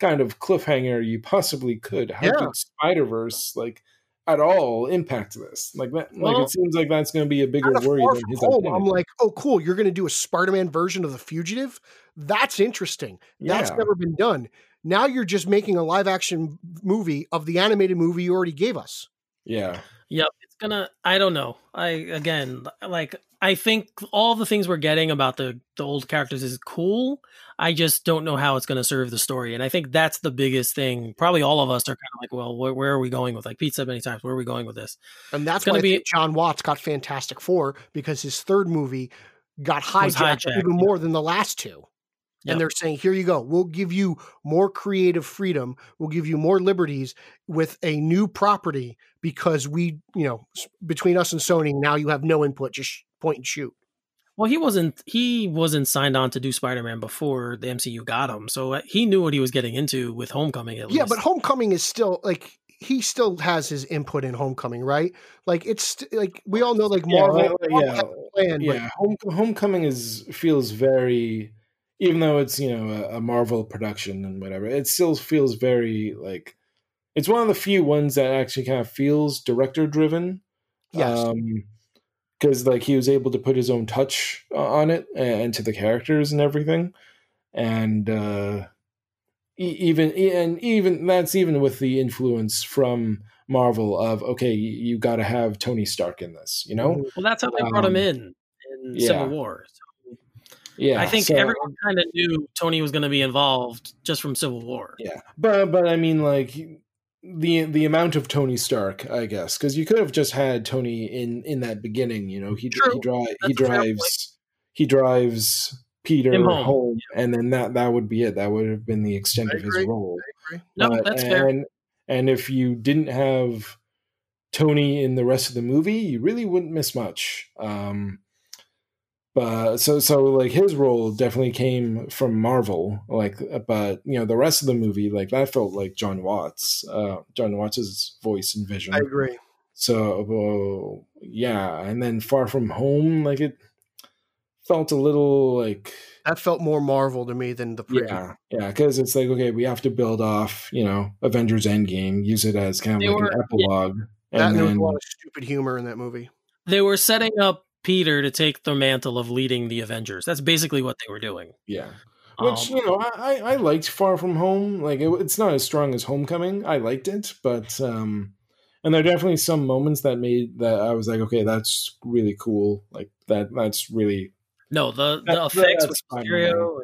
kind of cliffhanger you possibly could. How Yeah. did Spider Verse like at all impact this? Like that, like it seems like that's going to be a bigger worry than his home. I'm like, oh, cool. You're going to do a Spider-Man version of the Fugitive. That's interesting. That's Yeah. never been done. Now you're just making a live-action movie of the animated movie you already gave us. Yeah, Yep, it's gonna. I don't know. I again, like, I think all the things we're getting about the the old characters is cool. I just don't know how it's going to serve the story, and I think that's the biggest thing. Probably all of us are kind of like, well, where, where are we going with? Like Pete said many times, where are we going with this? And that's gonna why be- Jon Watts got Fantastic Four because his third movie got Was hijacked, hijacked, even yeah. more than the last two. Yep. And they're saying, here you go. We'll give you more creative freedom. We'll give you more liberties with a new property because we, you know, between us and Sony, now you have no input, just point and shoot. Well, he wasn't he wasn't signed on to do Spider Man before the MCU got him, so uh, he knew what he was getting into with Homecoming. At Yeah, least. but Homecoming is still like he still has his input in Homecoming, right? Like it's like we all know, like yeah, Marvel, like- like, Marvel yeah, a plan, yeah. Home, Homecoming is feels very, even though it's you know a, a Marvel production and whatever, it still feels very like it's one of the few ones that actually kind of feels director driven. yes, Um, because like he was able to put his own touch on it and to the characters and everything, and uh, even and even that's even with the influence from Marvel of okay, you, got to have Tony Stark in this, you know? Mhm. well, that's how they brought him um, in in yeah. Civil War. So Yeah, I think so- everyone kind of knew Tony was going to be involved just from Civil War. Yeah, but but I mean like the the amount of Tony Stark, I guess, because you could have just had Tony in in that beginning. You know, he True. he, dri- he That's a fair drives he drives Peter Him home, home. and then that that would be it. That would have been the extent I of his role. No, But- that's and, fair. And if you didn't have Tony in the rest of the movie, you really wouldn't miss much. Um, but so so like his role definitely came from Marvel. Like, but you know the rest of the movie, like that felt like Jon Watts, uh, Jon Watts's voice and vision. I agree. So well, yeah, and then Far From Home, like it felt a little like That felt more Marvel to me than the previous. yeah, yeah, because it's like okay, we have to build off, you know, Avengers Endgame, use it as kind of They like were- an epilogue, That, and and there was a lot of stupid humor in that movie. They were setting up Peter to take the mantle of leading the Avengers. That's basically what they were doing. yeah, which Um, you know, I, I I liked Far From Home. Like it, it's not as strong as Homecoming. I liked it, but um, and there are definitely some moments that made that I was like, okay, that's really cool. Like that, that's really no, the the That- effects that's with fine, Mysterio,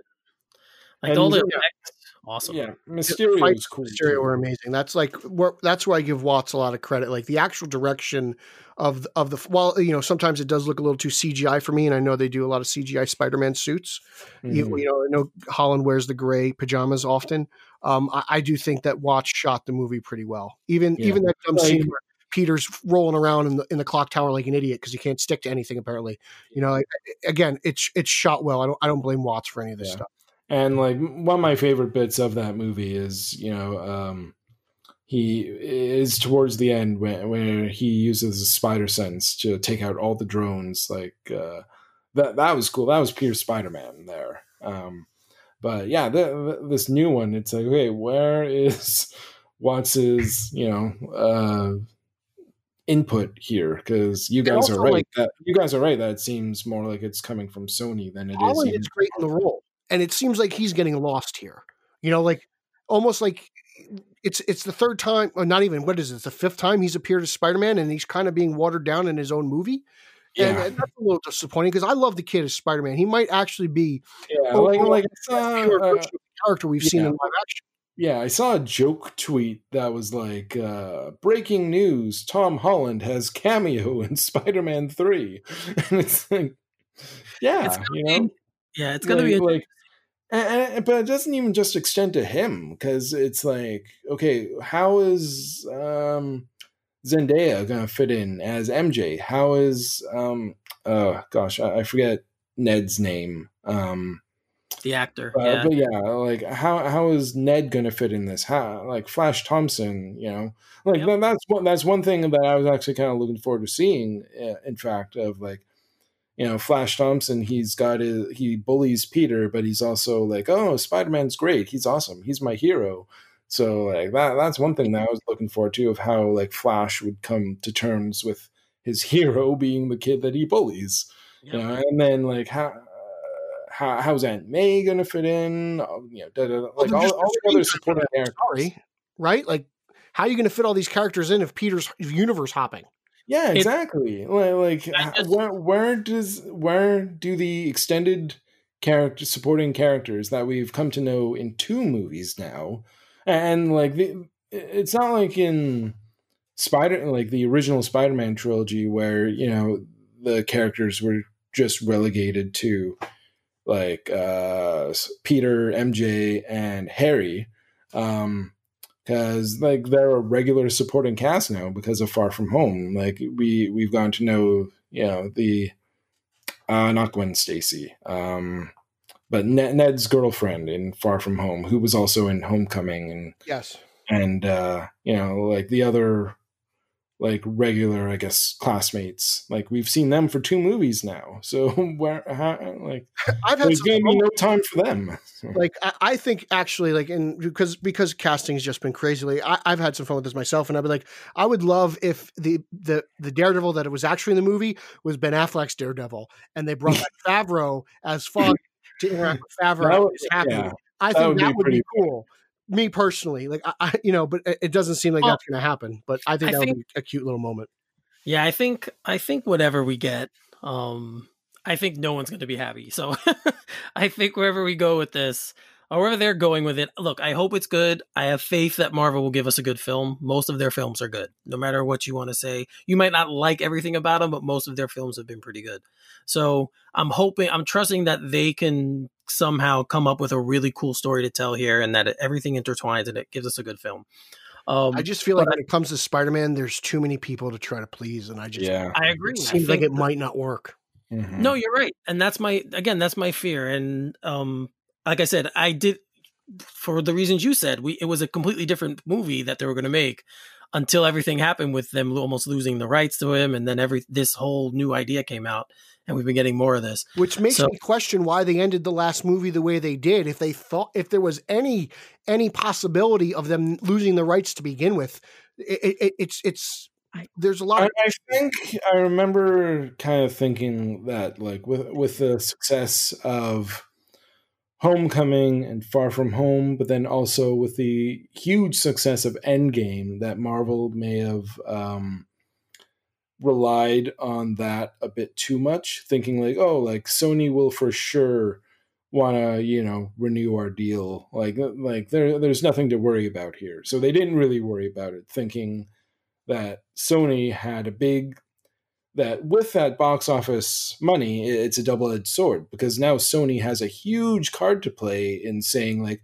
like And- all the yeah. effects, awesome. yeah. Mysterio fights is cool. Mysterio too. were amazing. That's like where, that's where I give Watts a lot of credit. Like the actual direction of the, of the well, you know, sometimes it does look a little too CGI for me, and I know they do a lot of CGI Spider-Man suits. You, Mhm. you know, I know Holland wears the gray pajamas often. Um, I, I do think that Watts shot the movie pretty well. Even Yeah. even that dumb Like- scene where Peter's rolling around in the in the clock tower like an idiot because he can't stick to anything apparently. You know, again, it's it's shot well. I don't I don't blame Watts for any of this Yeah. stuff. And like one of my favorite bits of that movie is, you know, um, he is towards the end where, where he uses spider sense to take out all the drones. Like uh, that, that was cool. That was pure Spider Man there. Um, but yeah, the, the, this new one, it's like, okay, where is Watts's, you know, uh, input here because you guys are right. like- that you guys are right. That it seems more like it's coming from Sony than it is. Holland even- is great in the role, and it seems like he's getting lost here. You know, like almost like it's it's the third time, or not even what is it? It's the fifth time he's appeared as Spider Man, and he's kind of being watered down in his own movie. And Yeah. uh, that's a little disappointing because I love the kid as Spider Man. He might actually be Yeah, like like I saw, pure uh, version of the character we've seen in live action. yeah, I saw a joke tweet that was like, uh, "Breaking news: Tom Holland has cameo in Spider-Man 3. and it's like, yeah, It's gonna you be- know, Yeah, it's gonna like, be. like, and, and- but it doesn't even just extend to him because it's like, okay, how is um, Zendaya gonna fit in as MJ? How is um, oh gosh, I, I forget Ned's name. Um, the actor. uh, yeah. But yeah, like how how is Ned gonna fit in this? How like Flash Thompson, you know, like Yep. that, that's one that's one thing that I was actually kind of looking forward to seeing. In fact, of like, you know, Flash Thompson, he's got his, he bullies Peter, but he's also like, oh, Spider Man's great, he's awesome, he's my hero. So like that that's one thing that I was looking forward to of how like Flash would come to terms with his hero being the kid that he bullies Yep. you know, and then like how how how's Aunt May gonna fit in? You know, da, da, da, like they're all, all the other supporting characters. Sorry, right? Like, how are you going to fit all these characters in if Peter's universe hopping? Yeah, exactly. Like, like just- where where does where do the extended character supporting characters that we've come to know in two movies now, and like the it's not like in Spider like the original Spider-Man trilogy where you know the characters were just relegated to like uh Peter, MJ, and Harry. Um because like they're a regular supporting cast now because of Far From Home. Like we we've gotten to know you know the uh not Gwen Stacy, um, but Ned, Ned's girlfriend in Far From Home, who was also in Homecoming, and Yes. and uh, you know like the other like regular I guess classmates. Like we've seen them for two movies now, so where how, like I've had there's some gonna be no time for them. like I, I think actually like in because because casting's just been crazy lately, I, I've had some fun with this myself and I'd be like I would love if the the the Daredevil that it was actually in the movie was Ben Affleck's Daredevil and they brought back Favreau as Fogg to interact with That Favreau would- is happy. yeah. I that think would that be would be pretty cool. Me personally, like I, I you know, but it, doesn't seem like Well, that's going to happen. But I think I that would be a cute little moment. Yeah, I think I think whatever we get, um, I think no one's going to be happy. So I think wherever we go with this, or wherever they're going with it, look, I hope it's good. I have faith that Marvel will give us a good film. Most of their films are good, no matter what you want to say. You might not like everything about them, but most of their films have been pretty good. So I'm hoping, I'm trusting that they can somehow come up with a really cool story to tell here, and that it, everything intertwines and it gives us a good film. Um, I just feel like when it comes to Spider Man, there's too many people to try to please, and I just yeah. I agree. it I seems like think it might not work. Mhm. No, you're right. And that's my again, that's my fear. And um like I said, I did for the reasons you said, we it was a completely different movie that they were going to make until everything happened with them almost losing the rights to him and then every this whole new idea came out and we've been getting more of this. which makes So- me question why they ended the last movie the way they did if they thought if there was any any possibility of them losing the rights to begin with it, it, it's it's there's a lot I, of I think I remember kind of thinking that, like, with with the success of Homecoming and Far From Home, but then also with the huge success of Endgame, that Marvel may have um, relied on that a bit too much, thinking like, oh, like Sony will for sure want to, you know, renew our deal. Like, like there, there's nothing to worry about here. So they didn't really worry about it, thinking that Sony had a big that with that box office money, it's a double edged sword because now Sony has a huge card to play in saying like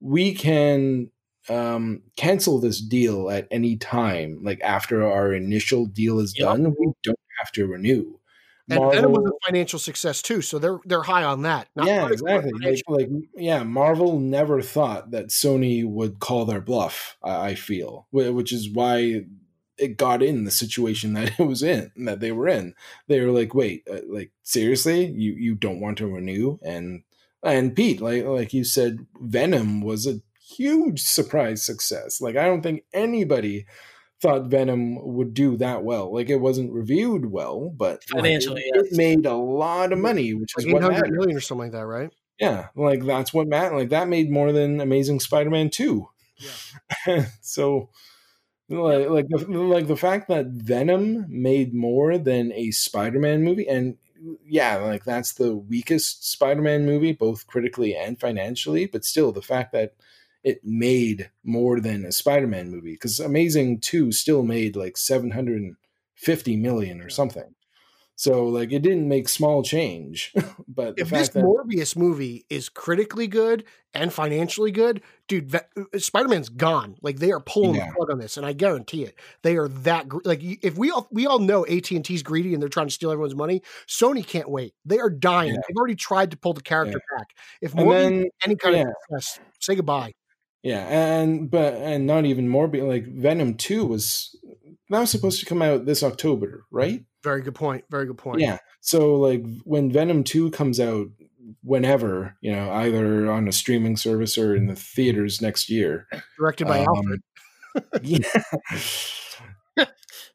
we can um, cancel this deal at any time, like after our initial deal is Yep. done, we don't have to renew. and Venom was a financial success too so they're they're high on that Not yeah, exactly. Like, like, yeah, Marvel never thought that Sony would call their bluff. I, I feel, which is why it got in the situation that it was in, that they were in. They were like, "Wait, uh, like seriously, you you don't want to renew?" And and Pete, like like you said, Venom was a huge surprise success. Like I don't think anybody thought Venom would do that well. Like it wasn't reviewed well, but like, Financially, it, yes. it made a lot of money, which Like is what million or something like that, right? Yeah, like that's what Matt like that made more than Amazing Spider-Man 2. so like like the, like the fact that Venom made more than a Spider-Man movie and yeah, like that's the weakest Spider-Man movie both critically and financially, but still the fact that it made more than a Spider-Man movie cuz Amazing 2 still made like 750 million or something. So like it didn't make small change, but the If this that Morbius movie is critically good and financially good, dude, Ve- uh, uh, Spider Man's gone. Like they are pulling Yeah. the plug on this, and I guarantee it. They are that gr- like if we all we all know AT and T's greedy and they're trying to steal everyone's money. Sony can't wait. They are dying. Yeah. They've already tried to pull the character back. If Morbius any kind yeah. of success, say goodbye. Yeah, and but and not even more. But like Venom Two was that was supposed to come out this October, right? Very good point. Very good point. Yeah. So like when Venom Two comes out, whenever you know, either on a streaming service or in the theaters next year. Directed by um, Alfred. yeah.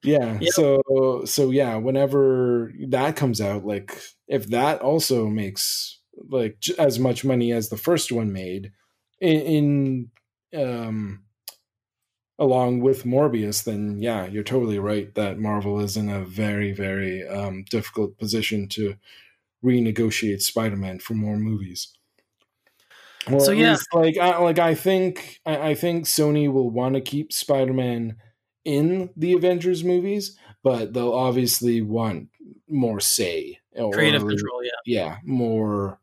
yeah. Yep. So so yeah, whenever that comes out, like if that also makes like j- as much money as the first one made in, in um along with Morbius, then yeah, you're totally right that Marvel is in a very, very um, difficult position to renegotiate Spider-Man for more movies. Well, So, yeah. least, like I like I think I, I think Sony will want to keep Spider-Man in the Avengers movies, but they'll obviously want more say or Creative control, yeah. yeah, more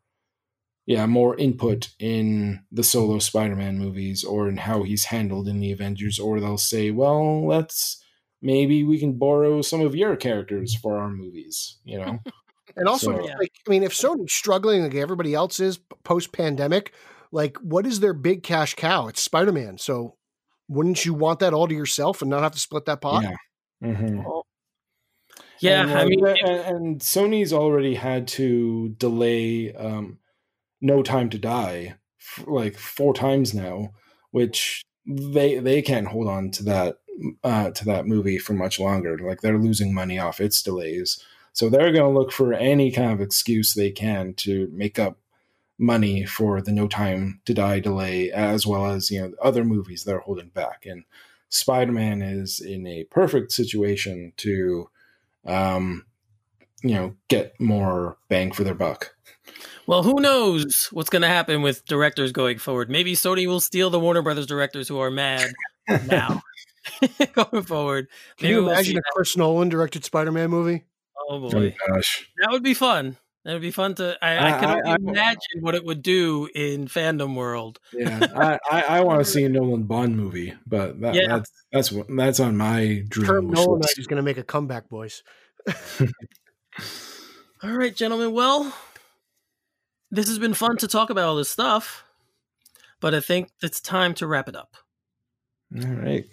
yeah, more input in the solo Spider-Man movies or in how he's handled in the Avengers or they'll say, "Well, let's maybe we can borrow some of your characters for our movies," you know. And also, So- like, I mean, if Sony's struggling like everybody else is post pandemic, like, what is their big cash cow? It's Spider Man. So, wouldn't you want that all to yourself and not have to split that pot? yeah. Mhm. Yeah, and, I mean, and, and Sony's already had to delay um, No Time to Die f- like four times now, which they they can't hold on to that uh, to that movie for much longer. Like they're losing money off its delays, so they're going to look for any kind of excuse they can to make up money for the No Time to Die delay, as well as you know other movies they're holding back. And Spider Man is in a perfect situation to um, you know, get more bang for their buck. Well, who knows what's going to happen with directors going forward? Maybe Sony will steal the Warner Brothers directors who are mad now going forward. Can Maybe you we'll imagine see a that. Chris Nolan directed Spider Man movie? Oh, oh boy, gosh. that would be fun. That would be fun to. I, I, I- can I- only I- imagine what it would do in fandom world. Yeah, I, I, I want to see a Nolan Bond movie, but that, Yeah. that's that's that's on my dream. Term wish Nolan list. is going to make a comeback, boys. All right, gentlemen. Well, this has been fun to talk about all this stuff, but I think it's time to wrap it up. All right.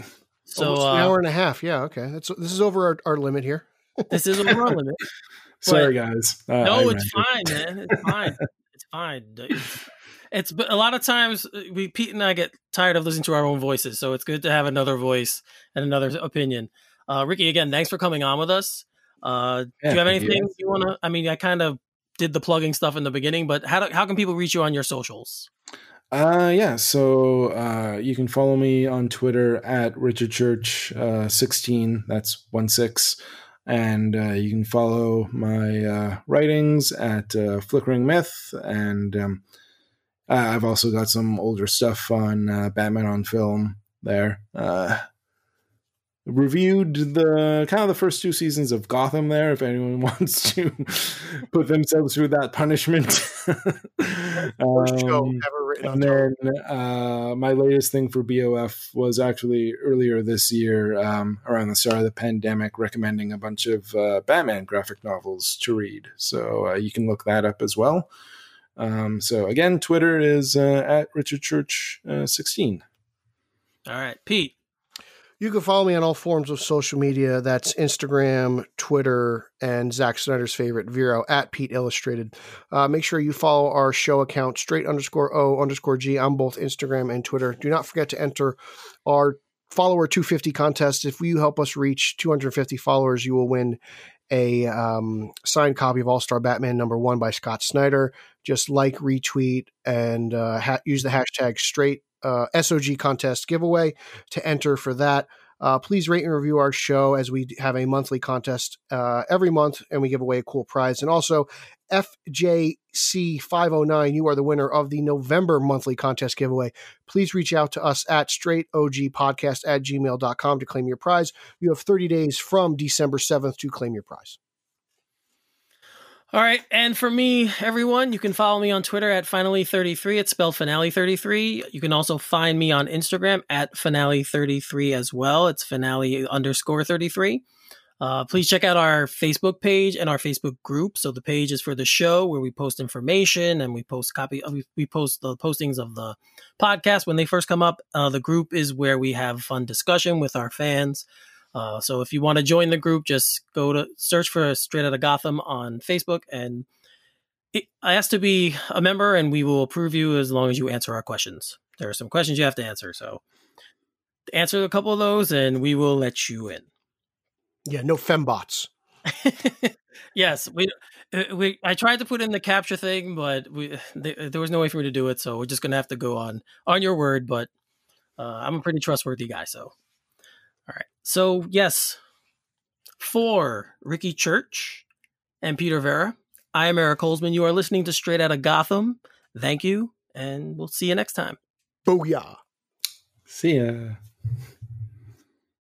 So Almost an uh, hour and a half. Yeah. Okay. That's this is over our, our limit here. this is over our limit. Sorry, guys. Uh, No, I it's ranted. fine, man. It's fine. it's fine. It's, it's but a lot of times uh, we Pete and I get tired of listening to our own voices, so it's good to have another voice and another opinion. Uh, Ricky, again, thanks for coming on with us. Uh, do you have anything you want to? I mean, I kind of did the plugging stuff in the beginning, but how do, how can people reach you on your socials? Uh, yeah. So uh, you can follow me on Twitter at Richard Church uh, sixteen. That's one six. And uh, you can follow my uh, writings at uh, Flickering Myth, and um, uh, I've also got some older stuff on uh, Batman on film there. Uh, reviewed the kind of the first two seasons of Gotham there. If anyone wants to put themselves through that punishment. First show Um, ever written and television. then uh, my latest thing for BOF was actually earlier this year, um, around the start of the pandemic, recommending a bunch of uh, Batman graphic novels to read. So uh, you can look that up as well. Um, so again, Twitter is uh, at Richard Church uh, sixteen. All right, Pete. You can follow me on all forms of social media. That's Instagram, Twitter, and Zack Snyder's favorite, Vero, at Pete Illustrated. Uh, make sure you follow our show account, straight underscore O underscore G, on both Instagram and Twitter. Do not forget to enter our follower 250 contest. If you help us reach 250 followers, you will win a um, signed copy of All Star Batman number one by Scott Snyder. Just like, retweet, and uh, ha- use the hashtag straight uh, SOG contest giveaway to enter for that. Uh, please rate and review our show as we have a monthly contest uh, every month and we give away a cool prize. And also, FJC509, you are the winner of the November monthly contest giveaway. Please reach out to us at straightogpodcast at gmail.com to claim your prize. You have 30 days from December 7th to claim your prize. All right, and for me, everyone, you can follow me on Twitter at finally33. It's spelled finale33. You can also find me on Instagram at finale33 as well. It's finale underscore 33. Uh, please check out our Facebook page and our Facebook group. So the page is for the show where we post information and we post copy. Uh, we, we post the postings of the podcast when they first come up. Uh, the group is where we have fun discussion with our fans. Uh, so if you want to join the group, just go to search for Straight Outta Gotham on Facebook and it, I ask to be a member and we will approve you as long as you answer our questions. There are some questions you have to answer. So answer a couple of those and we will let you in. Yeah, no fembots. yes, we uh, we I tried to put in the captcha thing, but we there, there was no way for me to do it, so we're just gonna have to go on on your word. But uh, I'm a pretty trustworthy guy, so. So, yes, for Ricky Church and Peter Vera, I am Eric Holzman. You are listening to Straight Outta Gotham. Thank you, and we'll see you next time. Booyah. See ya.